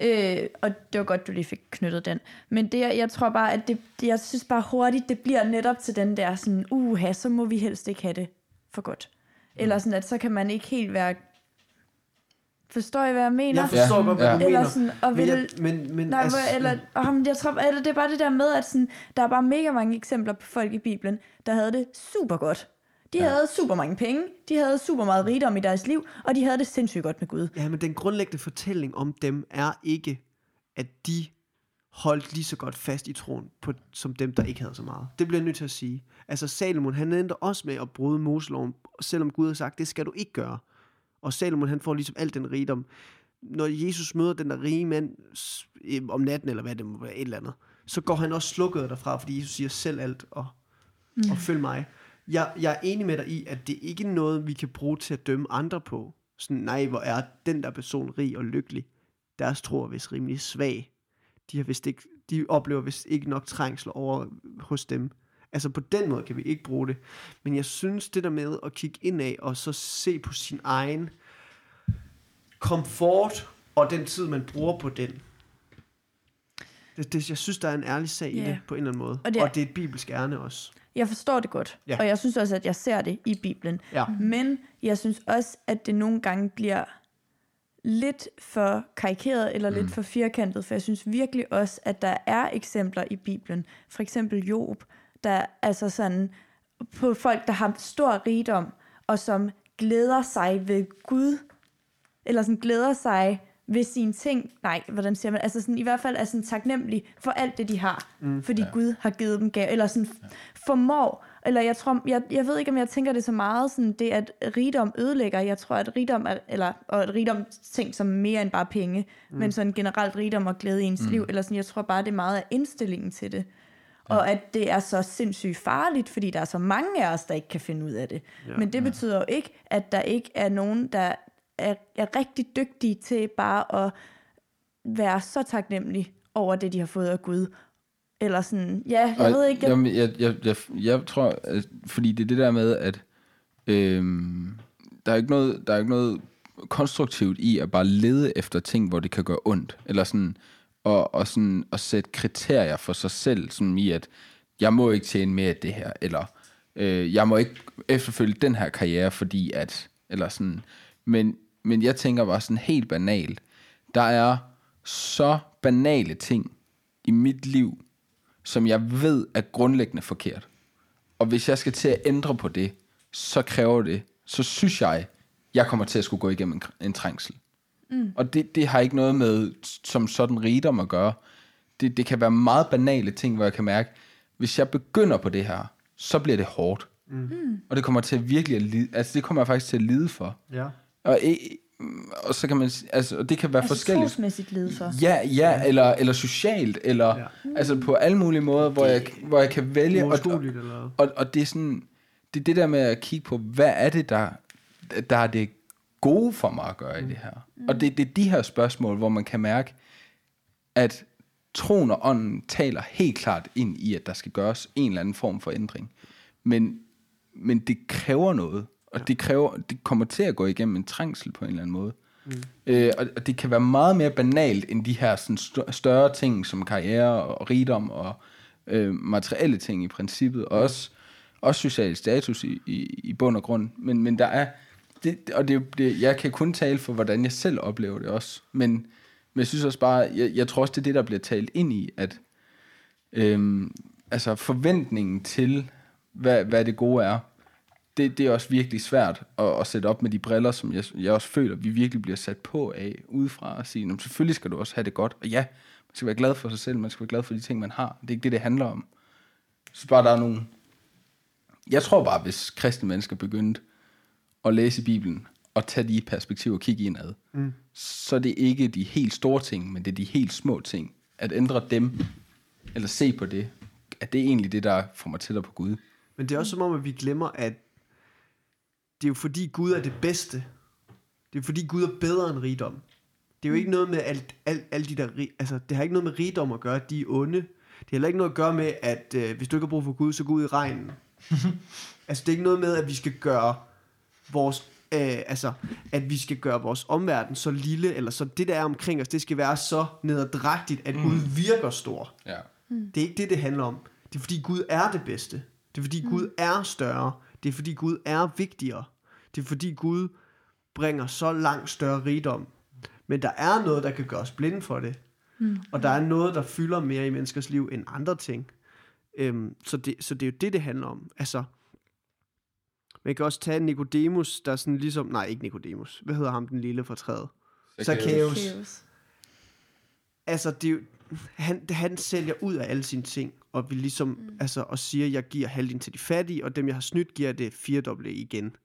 ja. Øh, og det var godt, du lige fik knyttet den. Men det, jeg tror bare, at det, det, jeg synes bare hurtigt, det bliver netop til den der sådan, uha, så må vi helst ikke have det for godt. Eller sådan, at så kan man ikke helt være... Forstår I, hvad jeg mener? Jeg forstår Ja. godt, hvad Ja. du mener. Eller sådan, og men, vil, jeg, men, men Nej, altså, eller, oh, jeg tror, eller det er bare det der med, at sådan, der er bare mega mange eksempler på folk i Bibelen, der havde det super godt. De ja. havde super mange penge, de havde super meget rigdom i deres liv, og de havde det sindssygt godt med Gud. Ja, men den grundlæggende fortælling om dem er ikke, at de holdt lige så godt fast i troen, på, som dem, der ikke havde så meget. Det bliver jeg nødt til at sige. Altså Salomon, han endte også med at bryde Moseloven, selvom Gud har sagt, det skal du ikke gøre. Og Salomon, han får ligesom alt den rigdom. Når Jesus møder den der rige mand eh, om natten, eller hvad det må være, et eller andet, så går han også slukket derfra, fordi Jesus siger selv alt, og, mm. og følg mig. Jeg, jeg er enig med dig i, at det ikke er noget, vi kan bruge til at dømme andre på. Sådan, nej, hvor er den der person rig og lykkelig. Deres tro er vist rimelig svag. De, har vist ikke, de oplever vist ikke nok trængsel over hos dem. Altså på den måde kan vi ikke bruge det. Men jeg synes, det der med at kigge ind af og så se på sin egen komfort og den tid, man bruger på den. Det, det, jeg synes, der er en ærlig sag i Ja. det på en eller anden måde. Og det er- og det er et bibelsk ærne også. Jeg forstår det godt, Ja. og jeg synes også, at jeg ser det i Bibelen. Ja. Men jeg synes også, at det nogle gange bliver lidt for karikeret eller lidt for firkantet, for jeg synes virkelig også, at der er eksempler i Bibelen. For eksempel Job, der altså sådan på folk, der har stor rigdom, og som glæder sig ved Gud, eller sådan glæder sig ved sine ting. Nej, hvordan siger man? Altså sådan, i hvert fald er sådan taknemmelig for alt det, de har. Mm, fordi ja. Gud har givet dem gave. Eller sådan formår. Eller jeg tror, jeg, jeg ved ikke, om jeg tænker det så meget, sådan det, at rigdom ødelægger. Jeg tror, at rigdom er, eller, og at rigdom ting som mere end bare penge, mm. men sådan generelt rigdom og glæde i ens mm. liv. Eller sådan, jeg tror bare, det er meget af indstillingen til det. Og at det er så sindssygt farligt, fordi der er så mange af os, der ikke kan finde ud af det. Ja, Men det betyder jo ikke, at der ikke er nogen, der er, er rigtig dygtige til bare at være så taknemmelig over det, de har fået af Gud. Eller sådan, ja, jeg Og ved ikke, jeg, Jamen, jeg, jeg, jeg, jeg tror, at, fordi det er det der med, at øhm, der, er ikke noget, der er ikke noget konstruktivt i at bare lede efter ting, hvor det kan gøre ondt. Eller sådan, og, og sådan at sætte kriterier for sig selv, sådan i at, jeg må ikke tjene mere af det her, eller øh, jeg må ikke efterfølge den her karriere, fordi at, eller sådan. Men, men jeg tænker bare sådan helt banalt, der er så banale ting i mit liv, som jeg ved er grundlæggende forkert. Og hvis jeg skal til at ændre på det, så kræver det, så synes jeg, jeg kommer til at skulle gå igennem en, en trængsel. Mm. Og det, det har ikke noget med som sådan rigdom at gøre. Det, det kan være meget banale ting, hvor jeg kan mærke, hvis jeg begynder på det her, så bliver det hårdt. Mm. Og det kommer til at virkelig at lide, altså det kommer jeg faktisk til at lide for. Ja. Og, og så kan man, altså, og det kan være Altså forskelligt. trosmæssigt led så. Ja, ja, eller, eller socialt, eller Ja. altså på alle mulige måder, hvor jeg, hvor jeg kan vælge. Og, og, og, og det er sådan, det er det der med at kigge på, hvad er det, der, der er det gode for mig at gøre i det her. Mm. Og det, det er de her spørgsmål, hvor man kan mærke, at troen og ånden taler helt klart ind i, at der skal gøres en eller anden form for ændring. Men, men det kræver noget, og det, kræver, det kommer til at gå igennem en trængsel på en eller anden måde. Mm. Øh, og, og det kan være meget mere banalt end de her sådan stør- større ting som karriere og rigdom og øh, materielle ting i princippet, og også, også social status i, i, i bund og grund. Men, men der er, det, og det, det, jeg kan kun tale for, hvordan jeg selv oplever det også, men, men jeg synes også bare, jeg, jeg tror også, det er det, der bliver talt ind i, at øhm, altså forventningen til, hvad, hvad det gode er, det, det er også virkelig svært at, at sætte op med de briller, som jeg, jeg også føler, vi virkelig bliver sat på af udefra og sige, "Nå, men selvfølgelig skal du også have det godt. Og ja, man skal være glad for sig selv, man skal være glad for de ting, man har. Det er ikke det, det handler om. Synes bare, der er nogle... Jeg tror bare, hvis kristne mennesker begyndte at læse Bibelen, og tage de perspektiver og kigge indad, mm. så er det ikke de helt store ting, men det er de helt små ting. At ændre dem, eller se på det, at det er egentlig det, der får mig tættere på Gud. Men det er også som om, at vi glemmer, at det er jo fordi Gud er det bedste. Det er fordi Gud er bedre end rigdom. Det er jo ikke noget med alt, alt, alt de der, altså det har ikke noget med rigdom at gøre, de er onde. Det har heller ikke noget at gøre med, at øh, hvis du ikke har brug for Gud, så gå ud i regnen. altså det er ikke noget med, at vi skal gøre vores, øh, altså at vi skal gøre vores omverden så lille, eller så det der er omkring os, det skal være så nederdrægtigt, at Gud virker stor. Ja. Det er ikke det, det handler om. Det er fordi Gud er det bedste. Det er fordi mm. Gud er større. Det er fordi Gud er vigtigere. Det er fordi Gud bringer så langt større rigdom. Men der er noget, der kan gøre os blinde for det. Mm. Og der er noget, der fylder mere i menneskers liv end andre ting. Øhm, så, det, så det er jo det, det handler om. Altså, man kan også tage Nikodemus, der er sådan ligesom... Nej, ikke Nikodemus. Hvad hedder ham, den lille fra træet? Zacchaeus. Altså det er jo, han, han sælger ud af alle sine ting, og vil ligesom, mm. altså, og siger, jeg giver halvdelen til de fattige, og dem, jeg har snydt, giver det firedoble igen.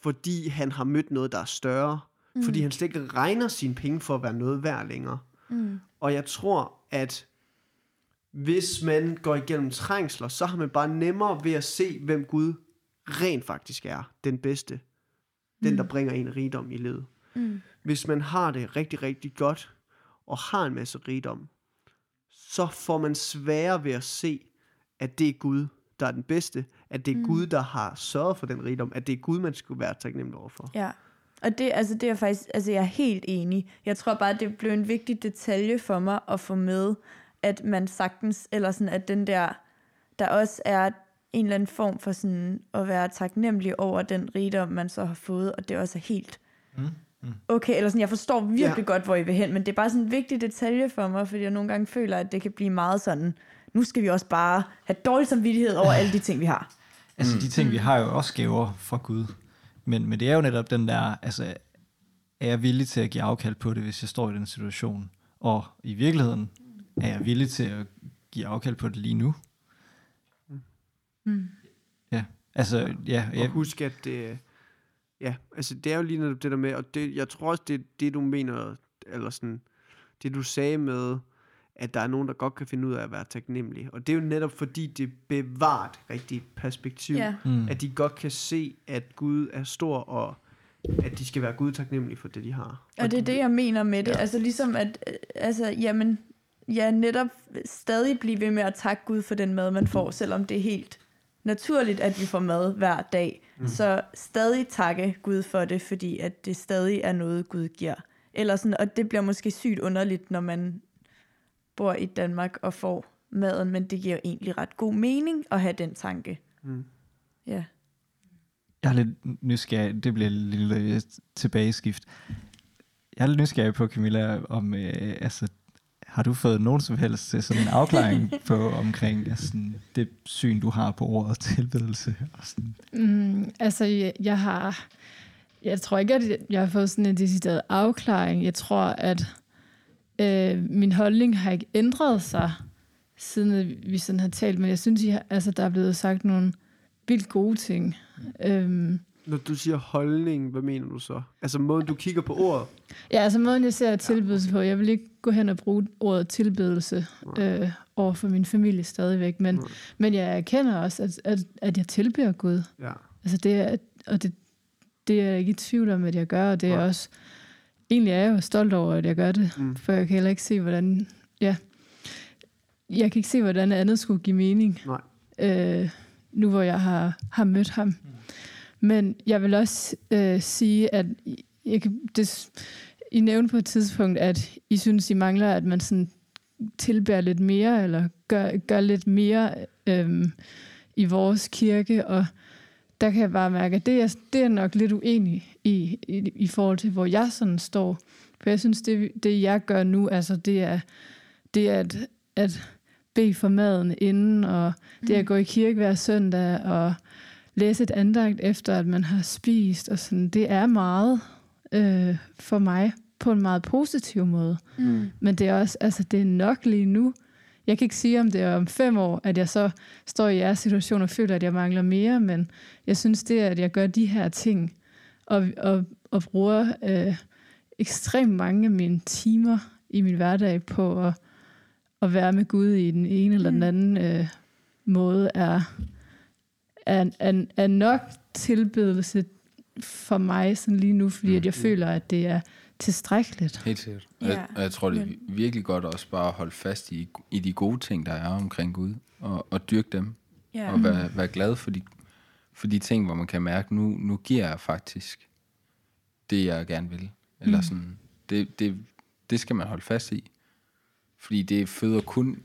Fordi han har mødt noget, der er større. Mm. Fordi han slet ikke regner sine penge for at være noget værd længere. Mm. Og jeg tror, at hvis man går igennem trængsler, så har man bare nemmere ved at se, hvem Gud rent faktisk er. Den bedste. Den, der bringer en rigdom i livet. Mm. Hvis man har det rigtig, rigtig godt, og har en masse rigdom, så får man sværere ved at se, at det er Gud, der er den bedste, at det er mm. Gud, der har sørget for den rigdom, at det er Gud, man skulle være taknemmelig overfor. Ja. Og det, altså, det er faktisk, altså jeg er helt enig. Jeg tror bare, det blev en vigtig detalje for mig at få med, at man sagtens, eller sådan, at den der, der også er en eller anden form for sådan at være taknemmelig over den rigdom, man så har fået, og det også er helt okay, eller sådan, jeg forstår virkelig Ja. godt, hvor I vil hen, men det er bare sådan en vigtig detalje for mig, fordi jeg nogle gange føler, at det kan blive meget sådan, nu skal vi også bare have dårlig samvittighed over alle de ting, vi har. Altså de ting, vi har jo også gaver fra Gud. Men, men det er jo netop den der, altså er jeg villig til at give afkald på det, hvis jeg står i den situation? Og i virkeligheden, er jeg villig til at give afkald på det lige nu? Mm. Ja, altså, ja, Og ja husk, at det, ja, altså det er jo lige netop det der med, og det, jeg tror også, det er det, du mener, eller sådan, det du sagde med, at der er nogen, der godt kan finde ud af at være taknemmelig. Og det er jo netop fordi, det bevarer et rigtigt perspektiv. Ja. Mm. At de godt kan se, at Gud er stor, og at de skal være Gud taknemmelige for det, de har. Og det er det, jeg mener med det. Ja. Altså ligesom at, altså, jamen, ja, netop stadig blive ved med at takke Gud for den mad, man får, selvom det er helt naturligt, at vi får mad hver dag. Mm. Så stadig takke Gud for det, fordi at det stadig er noget, Gud giver. Eller sådan, og det bliver måske sygt underligt, når man bor i Danmark og får maden, men det giver jo egentlig ret god mening at have den tanke. Mm. Ja. Jeg er lidt nysgerrig, det bliver et lille tilbageskift. Jeg er lidt nysgerrig på, Camilla, om øh, altså, har du fået nogen som helst øh, sådan en afklaring på omkring sådan, det syn, du har på ordet tilbedelse? Og sådan. Mm, altså, jeg, jeg har... Jeg tror ikke, at jeg har fået sådan en decideret afklaring. Jeg tror, at øh, min holdning har ikke ændret sig, siden vi sådan har talt. Men jeg synes, I har, altså, der er blevet sagt nogle vildt gode ting. Øhm, når du siger holdning, hvad mener du så? Altså måden, du kigger på ordet? Ja, altså måden, jeg ser tilbedelse på. Jeg vil ikke gå hen og bruge ordet tilbedelse øh, over for min familie stadigvæk. Men, Nej. men jeg erkender også, at, at, at jeg tilbeder Gud. Ja. Altså det er, og det, det er jeg ikke i tvivl om, at jeg gør. Og det er Nej. også... Egentlig er jeg jo stolt over, at jeg gør det. Mm. For jeg kan heller ikke se, hvordan... Ja, jeg kan ikke se, hvordan andet skulle give mening. Nej. Øh, nu hvor jeg har, har mødt ham. Men jeg vil også øh, sige, at jeg kan, det, I nævnte på et tidspunkt, at I synes, I mangler, at man sådan tilbærer lidt mere, eller gør, gør lidt mere øhm, i vores kirke, og der kan jeg bare mærke, at det er, det er nok lidt uenig i, i, i forhold til, hvor jeg sådan står. For jeg synes, det, det jeg gør nu, altså det er, det er at, at bede for maden inden, og det er at gå i kirke hver søndag, og læse et andagt efter, at man har spist, og sådan, det er meget øh, for mig på en meget positiv måde. Mm. Men det er også, altså det er nok lige nu. Jeg kan ikke sige, om det er om fem år, at jeg så står i jeres situation og føler, at jeg mangler mere, men jeg synes det, at jeg gør de her ting, og, og, og bruger øh, ekstremt mange af mine timer i min hverdag på at, at være med Gud i den ene eller den Mm. anden øh, måde, er, er, er, er nok tilbedelse for mig sådan lige nu, fordi at jeg føler, at det er tilstrækkeligt. Helt sikkert. Og, Ja, jeg, og jeg tror, det er men- virkelig godt også bare at holde fast i, i de gode ting, der er omkring Gud, og, og dyrke dem, Ja. og være, være glad for de, for de ting, hvor man kan mærke, nu, nu giver jeg faktisk det, jeg gerne vil. Eller Mm. sådan, det, det, det skal man holde fast i. Fordi det føder kun,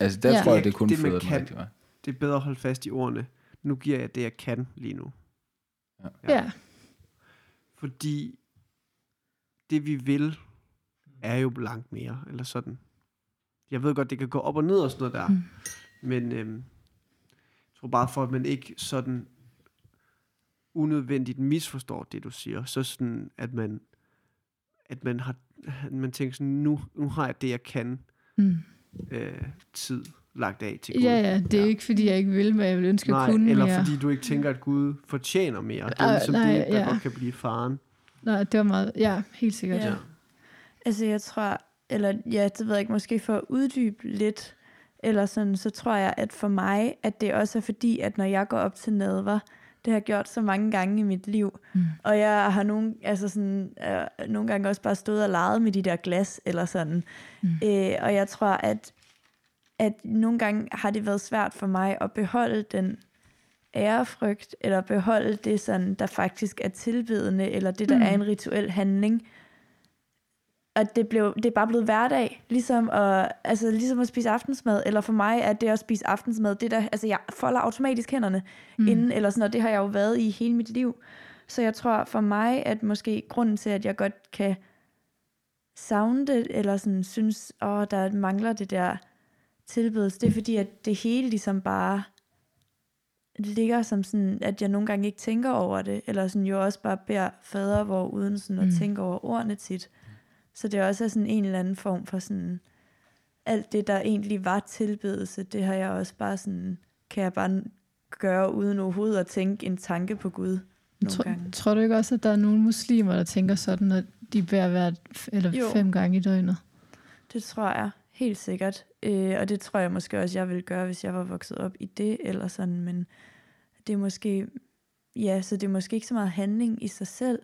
altså der Ja. tror jeg, det kun Det, føder den rigtige vej. Det er bedre at holde fast i ordene. Nu giver jeg det, jeg kan lige nu. Ja. Ja. Fordi det, vi vil, er jo langt mere, eller sådan. Jeg ved godt, det kan gå op og ned og sådan noget der. Mm. Men øhm, jeg tror bare for, at man ikke sådan unødvendigt misforstår det, du siger. Så sådan, at man, at man har, at man tænker sådan, nu, nu har jeg det, jeg kan Mm. øh, tid lagt af til Gud. Ja, ja, det er ja. ikke, fordi jeg ikke vil, men jeg vil ønske, at Nej, jeg kunne eller mere. fordi du ikke tænker, at Gud fortjener mere. Det er Ah, ligesom nej, det, der ja. godt kan blive faren. Nej, det var meget... Ja, helt sikkert. Ja. Ja. Altså jeg tror, eller ja, det ved jeg ikke, måske for at uddybe lidt, eller sådan, så tror jeg, at for mig, at det også er fordi, at når jeg går op til nadver, det har jeg gjort så mange gange i mit liv, Mm. og jeg har nogle, altså sådan, øh, nogle gange også bare stået og leget med de der glas, eller sådan, Mm. øh, og jeg tror, at, at nogle gange har det været svært for mig at beholde den ærefrygt, eller beholde det, sådan, der faktisk er tilbedende, eller det, der Mm. mm. er en rituel handling, og det, blev, det er bare blevet hverdag, ligesom at, altså, ligesom at spise aftensmad, eller for mig er det at spise aftensmad, det der, altså jeg folder automatisk hænderne Mm. mm. inden, eller sådan, og det har jeg jo været i hele mit liv. Så jeg tror for mig, at måske grunden til, at jeg godt kan savne det, eller sådan synes, åh, der mangler det der tilbedelse, det er fordi, at det hele ligesom bare ligger som sådan, at jeg nogle gange ikke tænker over det, eller sådan jo også bare beder fader, hvor uden sådan at Mm. tænke over ordene tit. Så det er også er sådan en eller anden form for sådan, alt det, der egentlig var tilbedelse, det har jeg også bare sådan, kan jeg bare gøre uden overhovedet at tænke en tanke på Gud nogle Tror, gange. tror du ikke også, at der er nogle muslimer, der tænker sådan, at de bærer hvert eller Jo. fem gange i døgnet? Det tror jeg helt sikkert. Øh, og det tror jeg måske også, jeg ville gøre, hvis jeg var vokset op i det, eller sådan, men det er måske, ja, så det er måske ikke så meget handling i sig selv,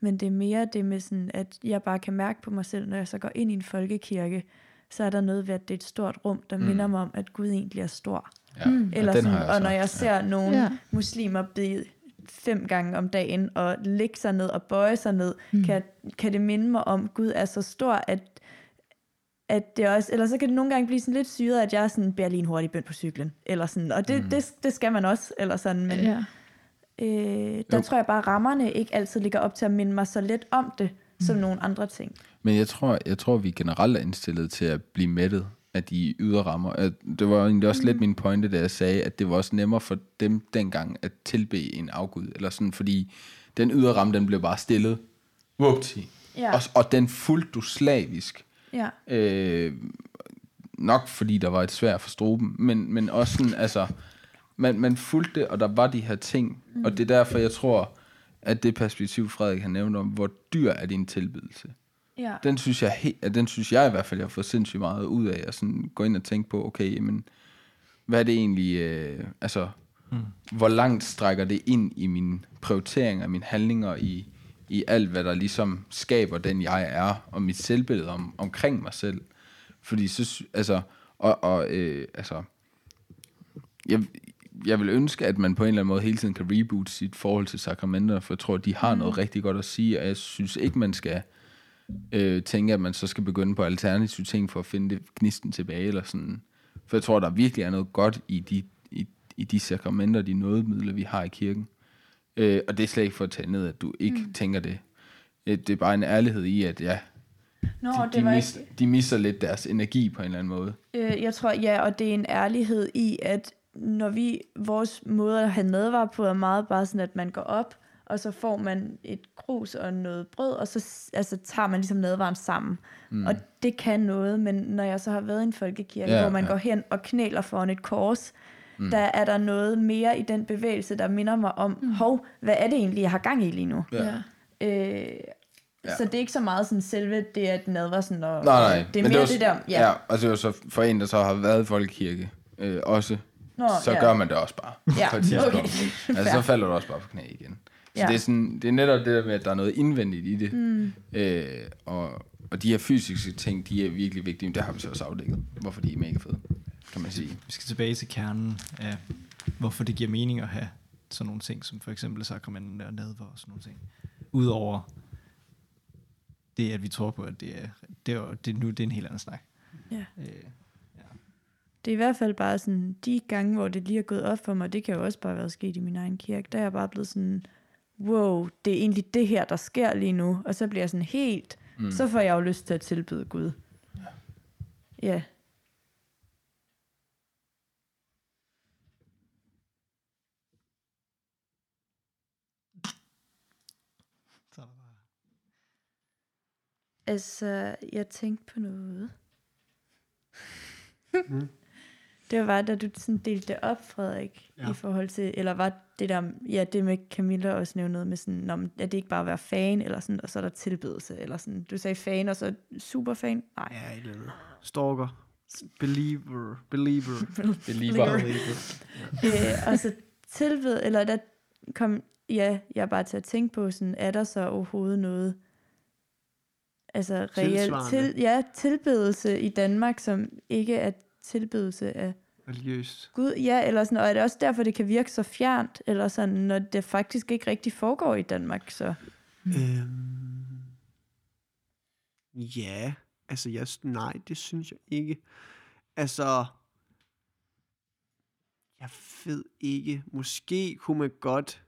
men det er mere det med sådan, at jeg bare kan mærke på mig selv, når jeg så går ind i en folkekirke, så er der noget ved, at det er et stort rum, der Mm. minder mig om, at Gud egentlig er stor. Ja, Mm. Eller den sådan, og når jeg ser nogle Ja. ja. muslimer bede fem gange om dagen, og lægge sig ned og bøje sig ned, mm. kan, kan det minde mig om, at Gud er så stor, at, at det også, eller så kan det nogle gange blive sådan lidt syret, at jeg sådan, bærer lige en hurtig bøn på cyklen, eller sådan, og det, Mm. mm. det, det skal man også, eller sådan, men Ja. øh, der Jo. tror jeg bare, at rammerne ikke altid ligger op til at minde mig så lidt om det, som nogle andre ting. Men jeg tror, jeg tror, vi generelt er indstillet til at blive mættet af de ydre rammer. At Det var egentlig også mm. lidt min pointe, da jeg sagde, at det var også nemmere for dem dengang at tilbe en afgud. Eller sådan, fordi den ydre ramme, den blev bare stillet. Vupti. Ja, Og, og den fulgte du slavisk. Ja, Øh, nok fordi der var et svært for struben, men, men også sådan, altså, man, man fulgte det, og der var de her ting, mm. og det er derfor, jeg tror, at det perspektiv, Frederik har nævnt om, hvor dyr er din tilbedelse. Ja. Den synes jeg, he- at den synes jeg i hvert fald, jeg har fået sindssygt meget ud af, at sådan gå ind og tænke på, okay, jamen, hvad er det egentlig, øh, altså, mm. hvor langt strækker det ind i mine prioriteringer, mine handlinger, i, i alt, hvad der ligesom skaber den, jeg er, og mit selvbillede om, omkring mig selv. Fordi så, altså, og, og øh, altså, jeg, jeg vil ønske, at man på en eller anden måde hele tiden kan reboot sit forhold til sakramenter, for jeg tror, de har noget rigtig godt at sige, og jeg synes ikke, man skal øh, tænke, at man så skal begynde på alternative ting for at finde det gnisten tilbage, eller sådan. For jeg tror, der virkelig er noget godt i de, i, i de sakramenter, de nådemidler, vi har i kirken. Øh, og det er slet ikke for at tage ned, at du ikke mm. tænker det. Øh, Det er bare en ærlighed i, at ja, Nå, de, de, mis, de mister lidt deres energi på en eller anden måde. Øh, jeg tror, ja, og det er en ærlighed i, at når vi, vores måde at have nadvar på, er meget bare sådan, at man går op, og så får man et krus og noget brød, og så altså, tager man ligesom nadvaren sammen. Mm. Og det kan noget, men når jeg så har været i en folkekirke, Ja, hvor man ja. går hen og knæler foran et kors, mm. der er der noget mere i den bevægelse, der minder mig om, mm. hov, hvad er det egentlig, jeg har gang i lige nu? Ja. Ja. Øh, Så det er ikke så meget sådan selve det, at nadver sådan, og, Nej, nej. det er men mere var, det, der, ja. ja. og det er jo så for en, der så har været i folkekirke øh, også, Nå, så ja. gør man det også bare Ja, på et tidspunkt. okay. altså, så falder du også bare på knæ igen. Så Ja. det, er sådan, det er netop det der med, at der er noget indvendigt i det. Mm. Øh, og, og de her fysiske ting, de er virkelig vigtige, men det har vi så også afdækket, hvorfor de er mega fede, kan man sige. Vi skal tilbage til kernen af, hvorfor det giver mening at have sådan nogle ting, som for eksempel sakramenten og nadver og sådan nogle ting. Udover det, at vi tror på, at det er, det er, det er nu det er en helt anden snak. Ja. Øh, Det er i hvert fald bare sådan, de gange, hvor det lige er gået op for mig, det kan jo også bare være sket i min egen kirke, der er jeg bare blevet sådan, wow, det er egentlig det her, der sker lige nu. Og så bliver jeg sådan helt, mm. så får jeg jo lyst til at tilbyde Gud. Ja. så Altså, jeg tænkte på noget. Det var da du sådan delte det op, Frederik, ja. I forhold til, eller var det der, ja, det med Camilla også nævnte noget med sådan, men er det ikke bare at være fan, eller sådan, og så er der tilbedelse, eller sådan, du sagde fan, og så super fan? Nej. Ja, et eller andet. Stalker. Believer. Believer. Believer. øh, og så tilbed, eller der kom, ja, jeg er bare til at tænke på, sådan, er der så overhovedet noget, altså reelt, til, ja, tilbedelse i Danmark, som ikke er tilbedelse af Religiøst. Gud, ja, eller sådan, og er det også derfor, det kan virke så fjernt, eller sådan, når det faktisk ikke rigtig foregår i Danmark, så... Øhm, ja, altså jeg, nej, det synes jeg ikke. Altså, jeg ved ikke, måske kunne man godt,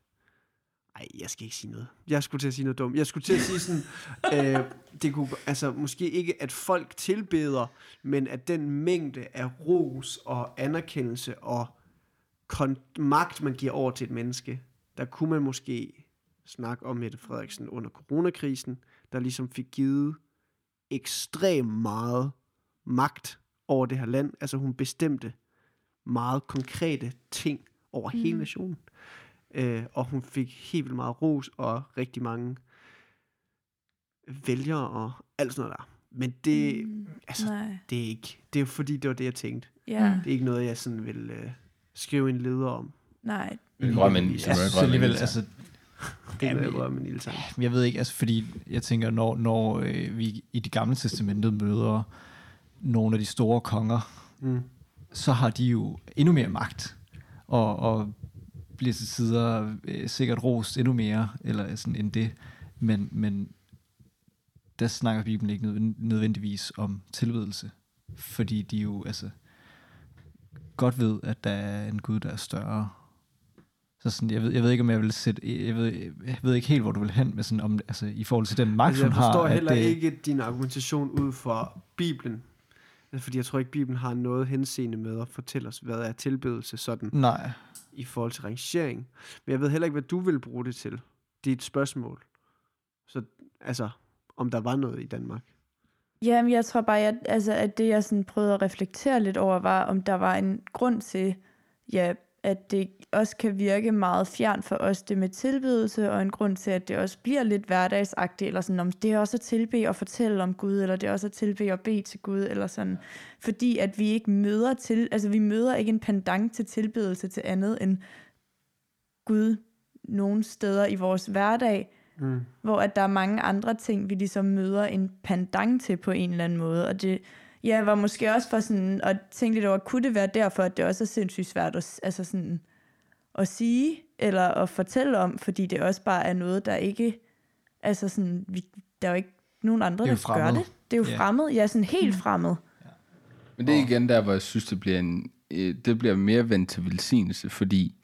ej, jeg skal ikke sige noget. Jeg skulle til at sige noget dumt. Jeg skulle til at sige sådan, øh, det kunne, altså måske ikke, at folk tilbeder, men at den mængde af ros og anerkendelse og kon- magt, man giver over til et menneske, der kunne man måske snakke om Mette Frederiksen under coronakrisen, der ligesom fik givet ekstremt meget magt over det her land. Altså hun bestemte meget konkrete ting over mm. hele nationen. Øh, og hun fik helt vildt meget ros og rigtig mange vælgere og alt sådan noget der. Men det, mm. altså, Nej, det er ikke, det er jo fordi, det var det, jeg tænkte. ja, Mm. Det er ikke noget, jeg sådan vil øh, skrive en leder om. nej. Røm en, Ja, som Så røm en alligevel, altså, Det vil jeg lille sang. Jeg ved ikke, altså fordi jeg tænker, når, når øh, vi i det gamle testamentet møder nogle af de store konger, Mm. så har de jo endnu mere magt, og, og bliver til tider øh, sikkert rost endnu mere, eller sådan end det, men, men der snakker Bibelen ikke nødven- nødvendigvis om tilbedelse, fordi de jo altså godt ved, at der er en Gud, der er større. Så sådan, jeg, ved, jeg ved ikke, om jeg vil sætte, jeg ved, jeg ved ikke helt, hvor du vil hen med sådan, om, altså, i forhold til den magt, Altså, jeg hun har. forstår at heller det, ikke din argumentation ud fra Bibelen. Fordi jeg tror ikke, Bibelen har noget henseende med at fortælle os, hvad er tilbedelse sådan Nej, i forhold til rangering. Men jeg ved heller ikke, hvad du vil bruge det til. Det er et spørgsmål. Så altså, om der var noget i Danmark. Jamen, jeg tror bare, jeg, altså, at det, jeg sådan prøvede at reflektere lidt over, var, om der var en grund til, ja, at det også kan virke meget fjern for os, det med tilbedelse, og en grund til, at det også bliver lidt hverdagsagtigt, eller sådan, om det er også at tilbe og fortælle om Gud, eller det er også at tilbe og bede til Gud, eller sådan. Fordi at vi ikke møder til, altså vi møder ikke en pendant til tilbedelse til andet end Gud nogle steder i vores hverdag, Mm. hvor at der er mange andre ting, vi ligesom møder en pendant til på en eller anden måde, og det ja, var måske også for sådan at tænke lidt over, kunne det være derfor, at det også er sindssygt svært at, altså sådan, at sige, eller at fortælle om, fordi det også bare er noget, der ikke, altså sådan, vi, der er jo ikke nogen andre, er der gør fremmed. det. Det er jo Ja. fremmed, ja, sådan helt fremmed. Men det er igen der, hvor jeg synes, det bliver, en, øh, det bliver mere vendt til velsignelse, fordi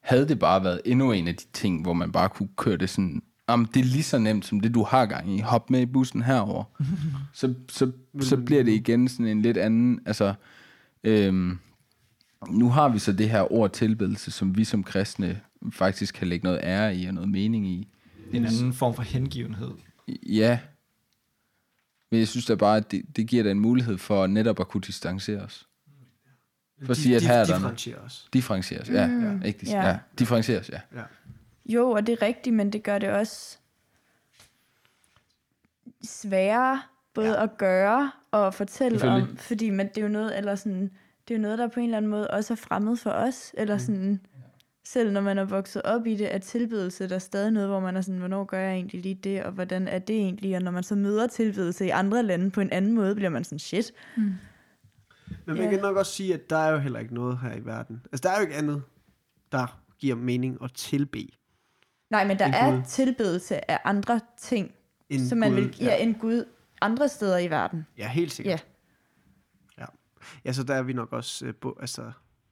havde det bare været endnu en af de ting, hvor man bare kunne køre det sådan, jamen det er lige så nemt som det, du har gang i, hop med i bussen herover, så, så, så bliver det igen sådan en lidt anden, altså, øhm, nu har vi så det her ord tilbedelse, som vi som kristne faktisk kan lægge noget ære i og noget mening i. En anden form for hengivenhed. Ja, men jeg synes da bare, at det, det giver dig en mulighed for netop at kunne distancere os. For at sige, at her er der os. Differentieres, ja. Mm, ja. Ikke, ja. ja. Differentieres, ja. Ja. Jo, og det er rigtigt, men det gør det også sværere både ja. at gøre og at fortælle om, fordi men det er jo noget, eller sådan, det er jo noget, der på en eller anden måde også er fremmed for os, eller Mm. sådan, selv når man er vokset op i det, er tilbedelse der er stadig noget, hvor man er sådan, hvornår gør jeg egentlig lige det, og hvordan er det egentlig, og når man så møder tilbedelse i andre lande på en anden måde, bliver man sådan, shit. Men man Ja. kan nok også sige, at der er jo heller ikke noget her i verden. Altså, der er jo ikke andet, der giver mening at tilbe. Nej, men der En er Gud. tilbedelse af andre ting, End som man Gud. vil ja, en Gud andre steder i verden. Ja, helt sikkert. Ja. Ja. ja, så der er vi nok også øh, bo, altså,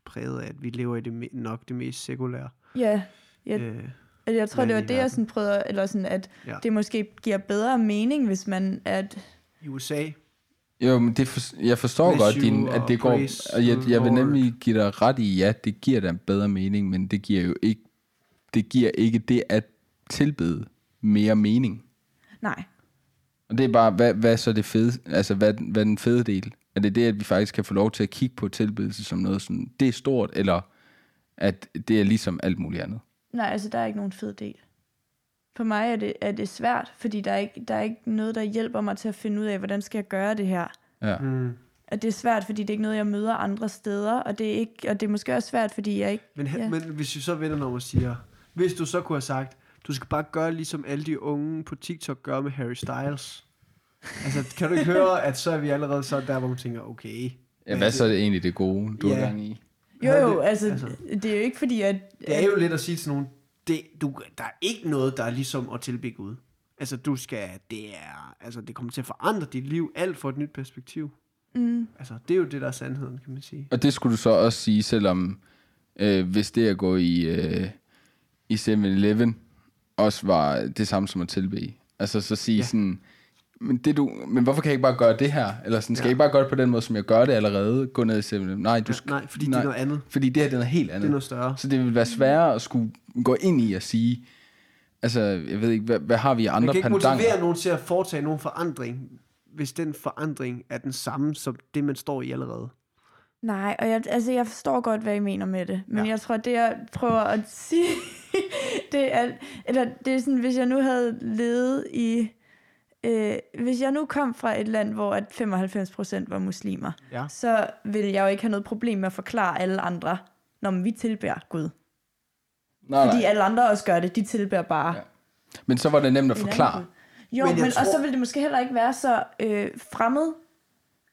præget af, at vi lever i det me- nok det mest sekulære. Ja, Ja. Øh, Altså, jeg tror, det var det, jeg sådan prøvede, eller sådan, at Ja. det måske giver bedre mening, hvis man, at, I USA, Jo, men det for, jeg forstår godt, din, at det går... Og jeg, jeg vil nemlig give dig ret i, ja, det giver dig bedre mening, men det giver jo ikke, det giver ikke det at tilbede mere mening. nej, Og det er bare, hvad, hvad så det fede, altså hvad, hvad den fede del? Er det det, at vi faktisk kan få lov til at kigge på tilbedelse som noget sådan, det er stort, eller at det er ligesom alt muligt andet? nej, altså der er ikke nogen fed del. For mig er det, er det svært, fordi der er, ikke, der er ikke noget, der hjælper mig til at finde ud af, hvordan skal jeg gøre det her. Ja. mm. At det er svært, fordi det er ikke noget, jeg møder andre steder, og det er, ikke, og det er måske også svært, fordi jeg ikke... men. Ja. men hvis vi så vender om og siger, hvis du så kunne have sagt, du skal bare gøre ligesom alle de unge på TikTok gør med Harry Styles. Altså, kan du ikke høre, at så er vi allerede så der, hvor man tænker, okay. ja hvad så er det egentlig det gode, du Ja. er gang i? Jo, jo, altså, altså- det er jo ikke fordi, at... Det er jo lidt at sige til nogen, det, du, der er ikke noget, der er ligesom at tilbe Gud. Altså, du skal, det er, altså, det kommer til at forandre dit liv, alt for et nyt perspektiv. Mm, Altså, det er jo det, der er sandheden, kan man sige. Og det skulle du så også sige, selvom øh, hvis det at gå i, øh, i 7-Eleven også var det samme som at tilbe. Altså så sige Ja. sådan, men, det du, men hvorfor kan jeg ikke bare gøre det her? Eller sådan, skal Ja. jeg ikke bare gøre det på den måde, som jeg gør det allerede? Gå ned i 7-Eleven? Nej, du Ja, skal, nej, fordi nej. det er noget andet. Fordi det her det er noget helt andet. Det er noget større. Så det vil være sværere at skulle gå ind i og sige, altså, jeg ved ikke, hvad, hvad har vi af Man andre kan ikke pendanger? motivere nogen til at foretage nogen forandring, hvis den forandring er den samme som det, man står i allerede. Nej, og jeg, altså, jeg forstår godt, hvad I mener med det, men Ja. jeg tror, det jeg prøver at sige, det er, eller det er sådan, hvis jeg nu havde levet i... Øh, hvis jeg nu kom fra et land, hvor at 95% var muslimer, Ja. så ville jeg jo ikke have noget problem med at forklare alle andre, når vi tilbærer Gud. Nej, Fordi nej. alle andre også gør det. De tilbærer bare Ja. Men så var det nemt at forklare. Jo, Men men, tror- og så vil det måske heller ikke være så øh, fremmed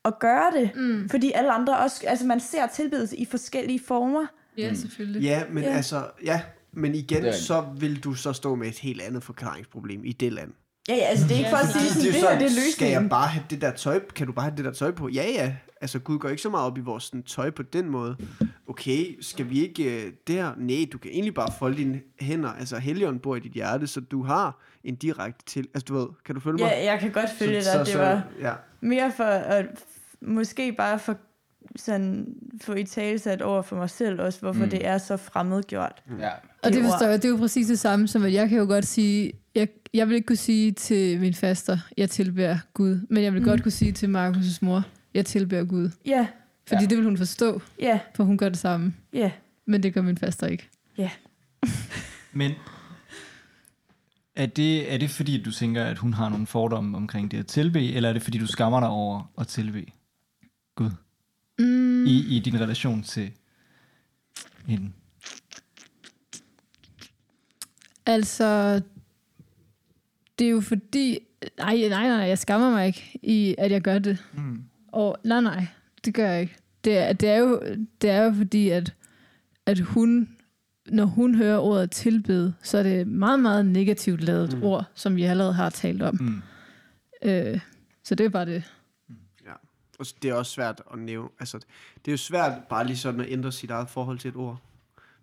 at gøre det. Mm. Fordi alle andre også... Altså, man ser tilbedelse i forskellige former. Ja, selvfølgelig. Ja, men Ja. altså, ja, men igen, så vil du så stå med et helt andet forklaringsproblem i det land. Ja, ja, altså det er ikke for at sige, sådan, det, det her det er Skal jeg løsningen. bare have det der tøj? Kan du bare have det der tøj på? Ja, ja. Altså, Gud går ikke så meget op i vores sådan, tøj på den måde. Okay, skal vi ikke uh, der? Nej, du kan egentlig bare folde dine hænder. Altså, Helligånden bor i dit hjerte, så du har en direkte til... Altså, du ved, kan du følge mig? Ja, jeg kan godt følge dig. Det var ja. Mere for at måske bare for sådan få i tale sat over for mig selv også, hvorfor mm. det er så fremmedgjort. Ja. Og det ord. forstår jeg, det er jo præcis det samme, som at jeg kan jo godt sige, jeg, jeg vil ikke kunne sige til min faster, jeg tilbærer Gud, men jeg vil mm. godt kunne sige til Markus' mor, jeg tilbærer Gud. Ja, Fordi Ja. det vil hun forstå, ja, for hun gør det samme. ja. Men det gør min faster ikke. Men er det, er det fordi, du tænker, at hun har nogle fordomme omkring det at tilbe, eller er det fordi, du skammer dig over at tilbe Gud Mm, i, i din relation til hende? altså, det er jo fordi... Nej, nej, nej, jeg skammer mig ikke i, at jeg gør det. Mm. Og nej, nej, det gør jeg ikke. Det er, det er, jo, det er jo fordi, at, at hun, når hun hører ordet tilbede, så er det et meget, meget negativt lavet Mm. mm. ord, som vi allerede har talt om. Mm. Øh, så det er bare det. Og det er også svært at nævne. Altså, det er jo svært bare lige sådan at ændre sit eget forhold til et ord.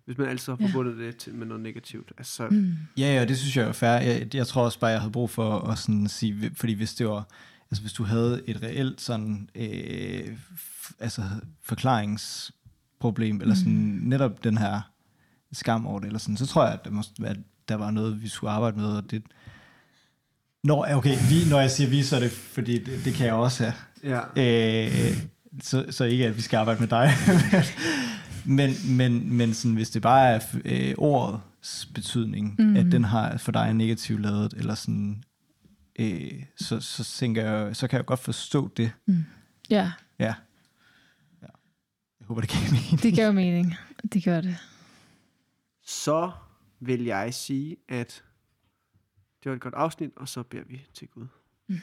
Hvis man altid har Ja. forbundet det til, med noget negativt. Altså, Mm. Ja, ja, det synes jeg er fair. Jeg, jeg tror også bare, jeg havde brug for at sådan sige, fordi hvis det var, altså hvis du havde et reelt sådan, øh, f- altså forklaringsproblem, eller sådan Mm. netop den her skam over det, eller sådan, så tror jeg, at der, måste, at der var noget, vi skulle arbejde med, og det, Nå, okay, vi, når jeg siger vi, så er det, fordi det, det kan jeg også have. ja. Øh, så, så ikke, at vi skal arbejde med dig. men, men, men sådan, hvis det bare er øh, ordets betydning, mm. Mhm. at den har for dig en negativ ladet, eller sådan, øh, så, så tænker jeg, så kan jeg godt forstå det. Ja, Ja. ja. Jeg håber, det kan mening. det gør mening. Det gør det. Så vil jeg sige, at det var et godt afsnit, og så beder vi til Gud. Mm.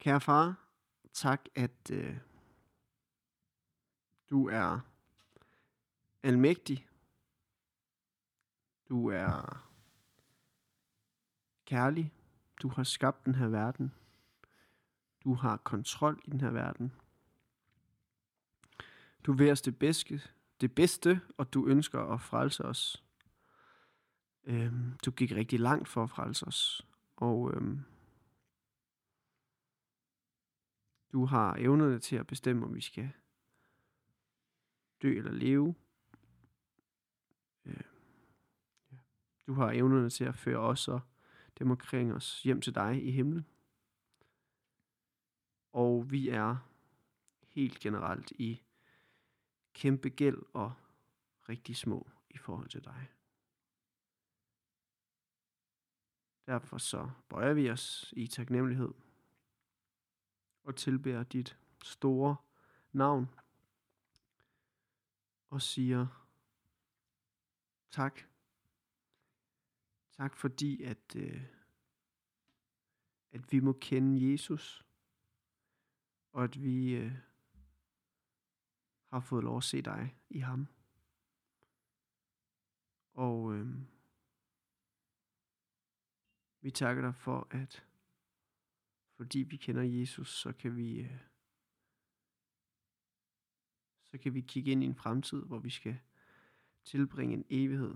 Kære far, tak, at øh, du er almægtig. Du er kærlig. Du har skabt den her verden. Du har kontrol i den her verden. Du vil os det bedste, det bedste, og du ønsker at frelse os. Øhm, du gik rigtig langt for at frelse os. Og øhm, du har evnerne til at bestemme, om vi skal dø eller leve. Øh, ja. Du har evnerne til at føre os og dem omkring os hjem til dig i himlen. Og vi er helt generelt i kæmpe gæld og rigtig små i forhold til dig. Derfor så bøjer vi os i taknemmelighed og tilbærer dit store navn og siger tak. Tak fordi, at, øh, at vi må kende Jesus, og at vi øh, har fået lov at se dig i ham. Og øh, vi takker dig for, at fordi vi kender Jesus, så kan vi øh, så kan vi kigge ind i en fremtid, hvor vi skal tilbringe en evighed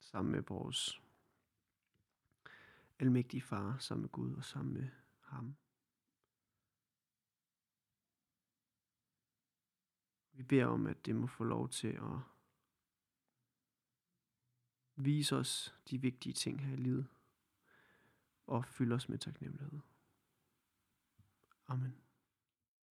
sammen med vores almægtige far, sammen med Gud og sammen med ham. Vi beder om, at det må få lov til at vise os de vigtige ting her i livet og fylde os med taknemmelighed. Amen.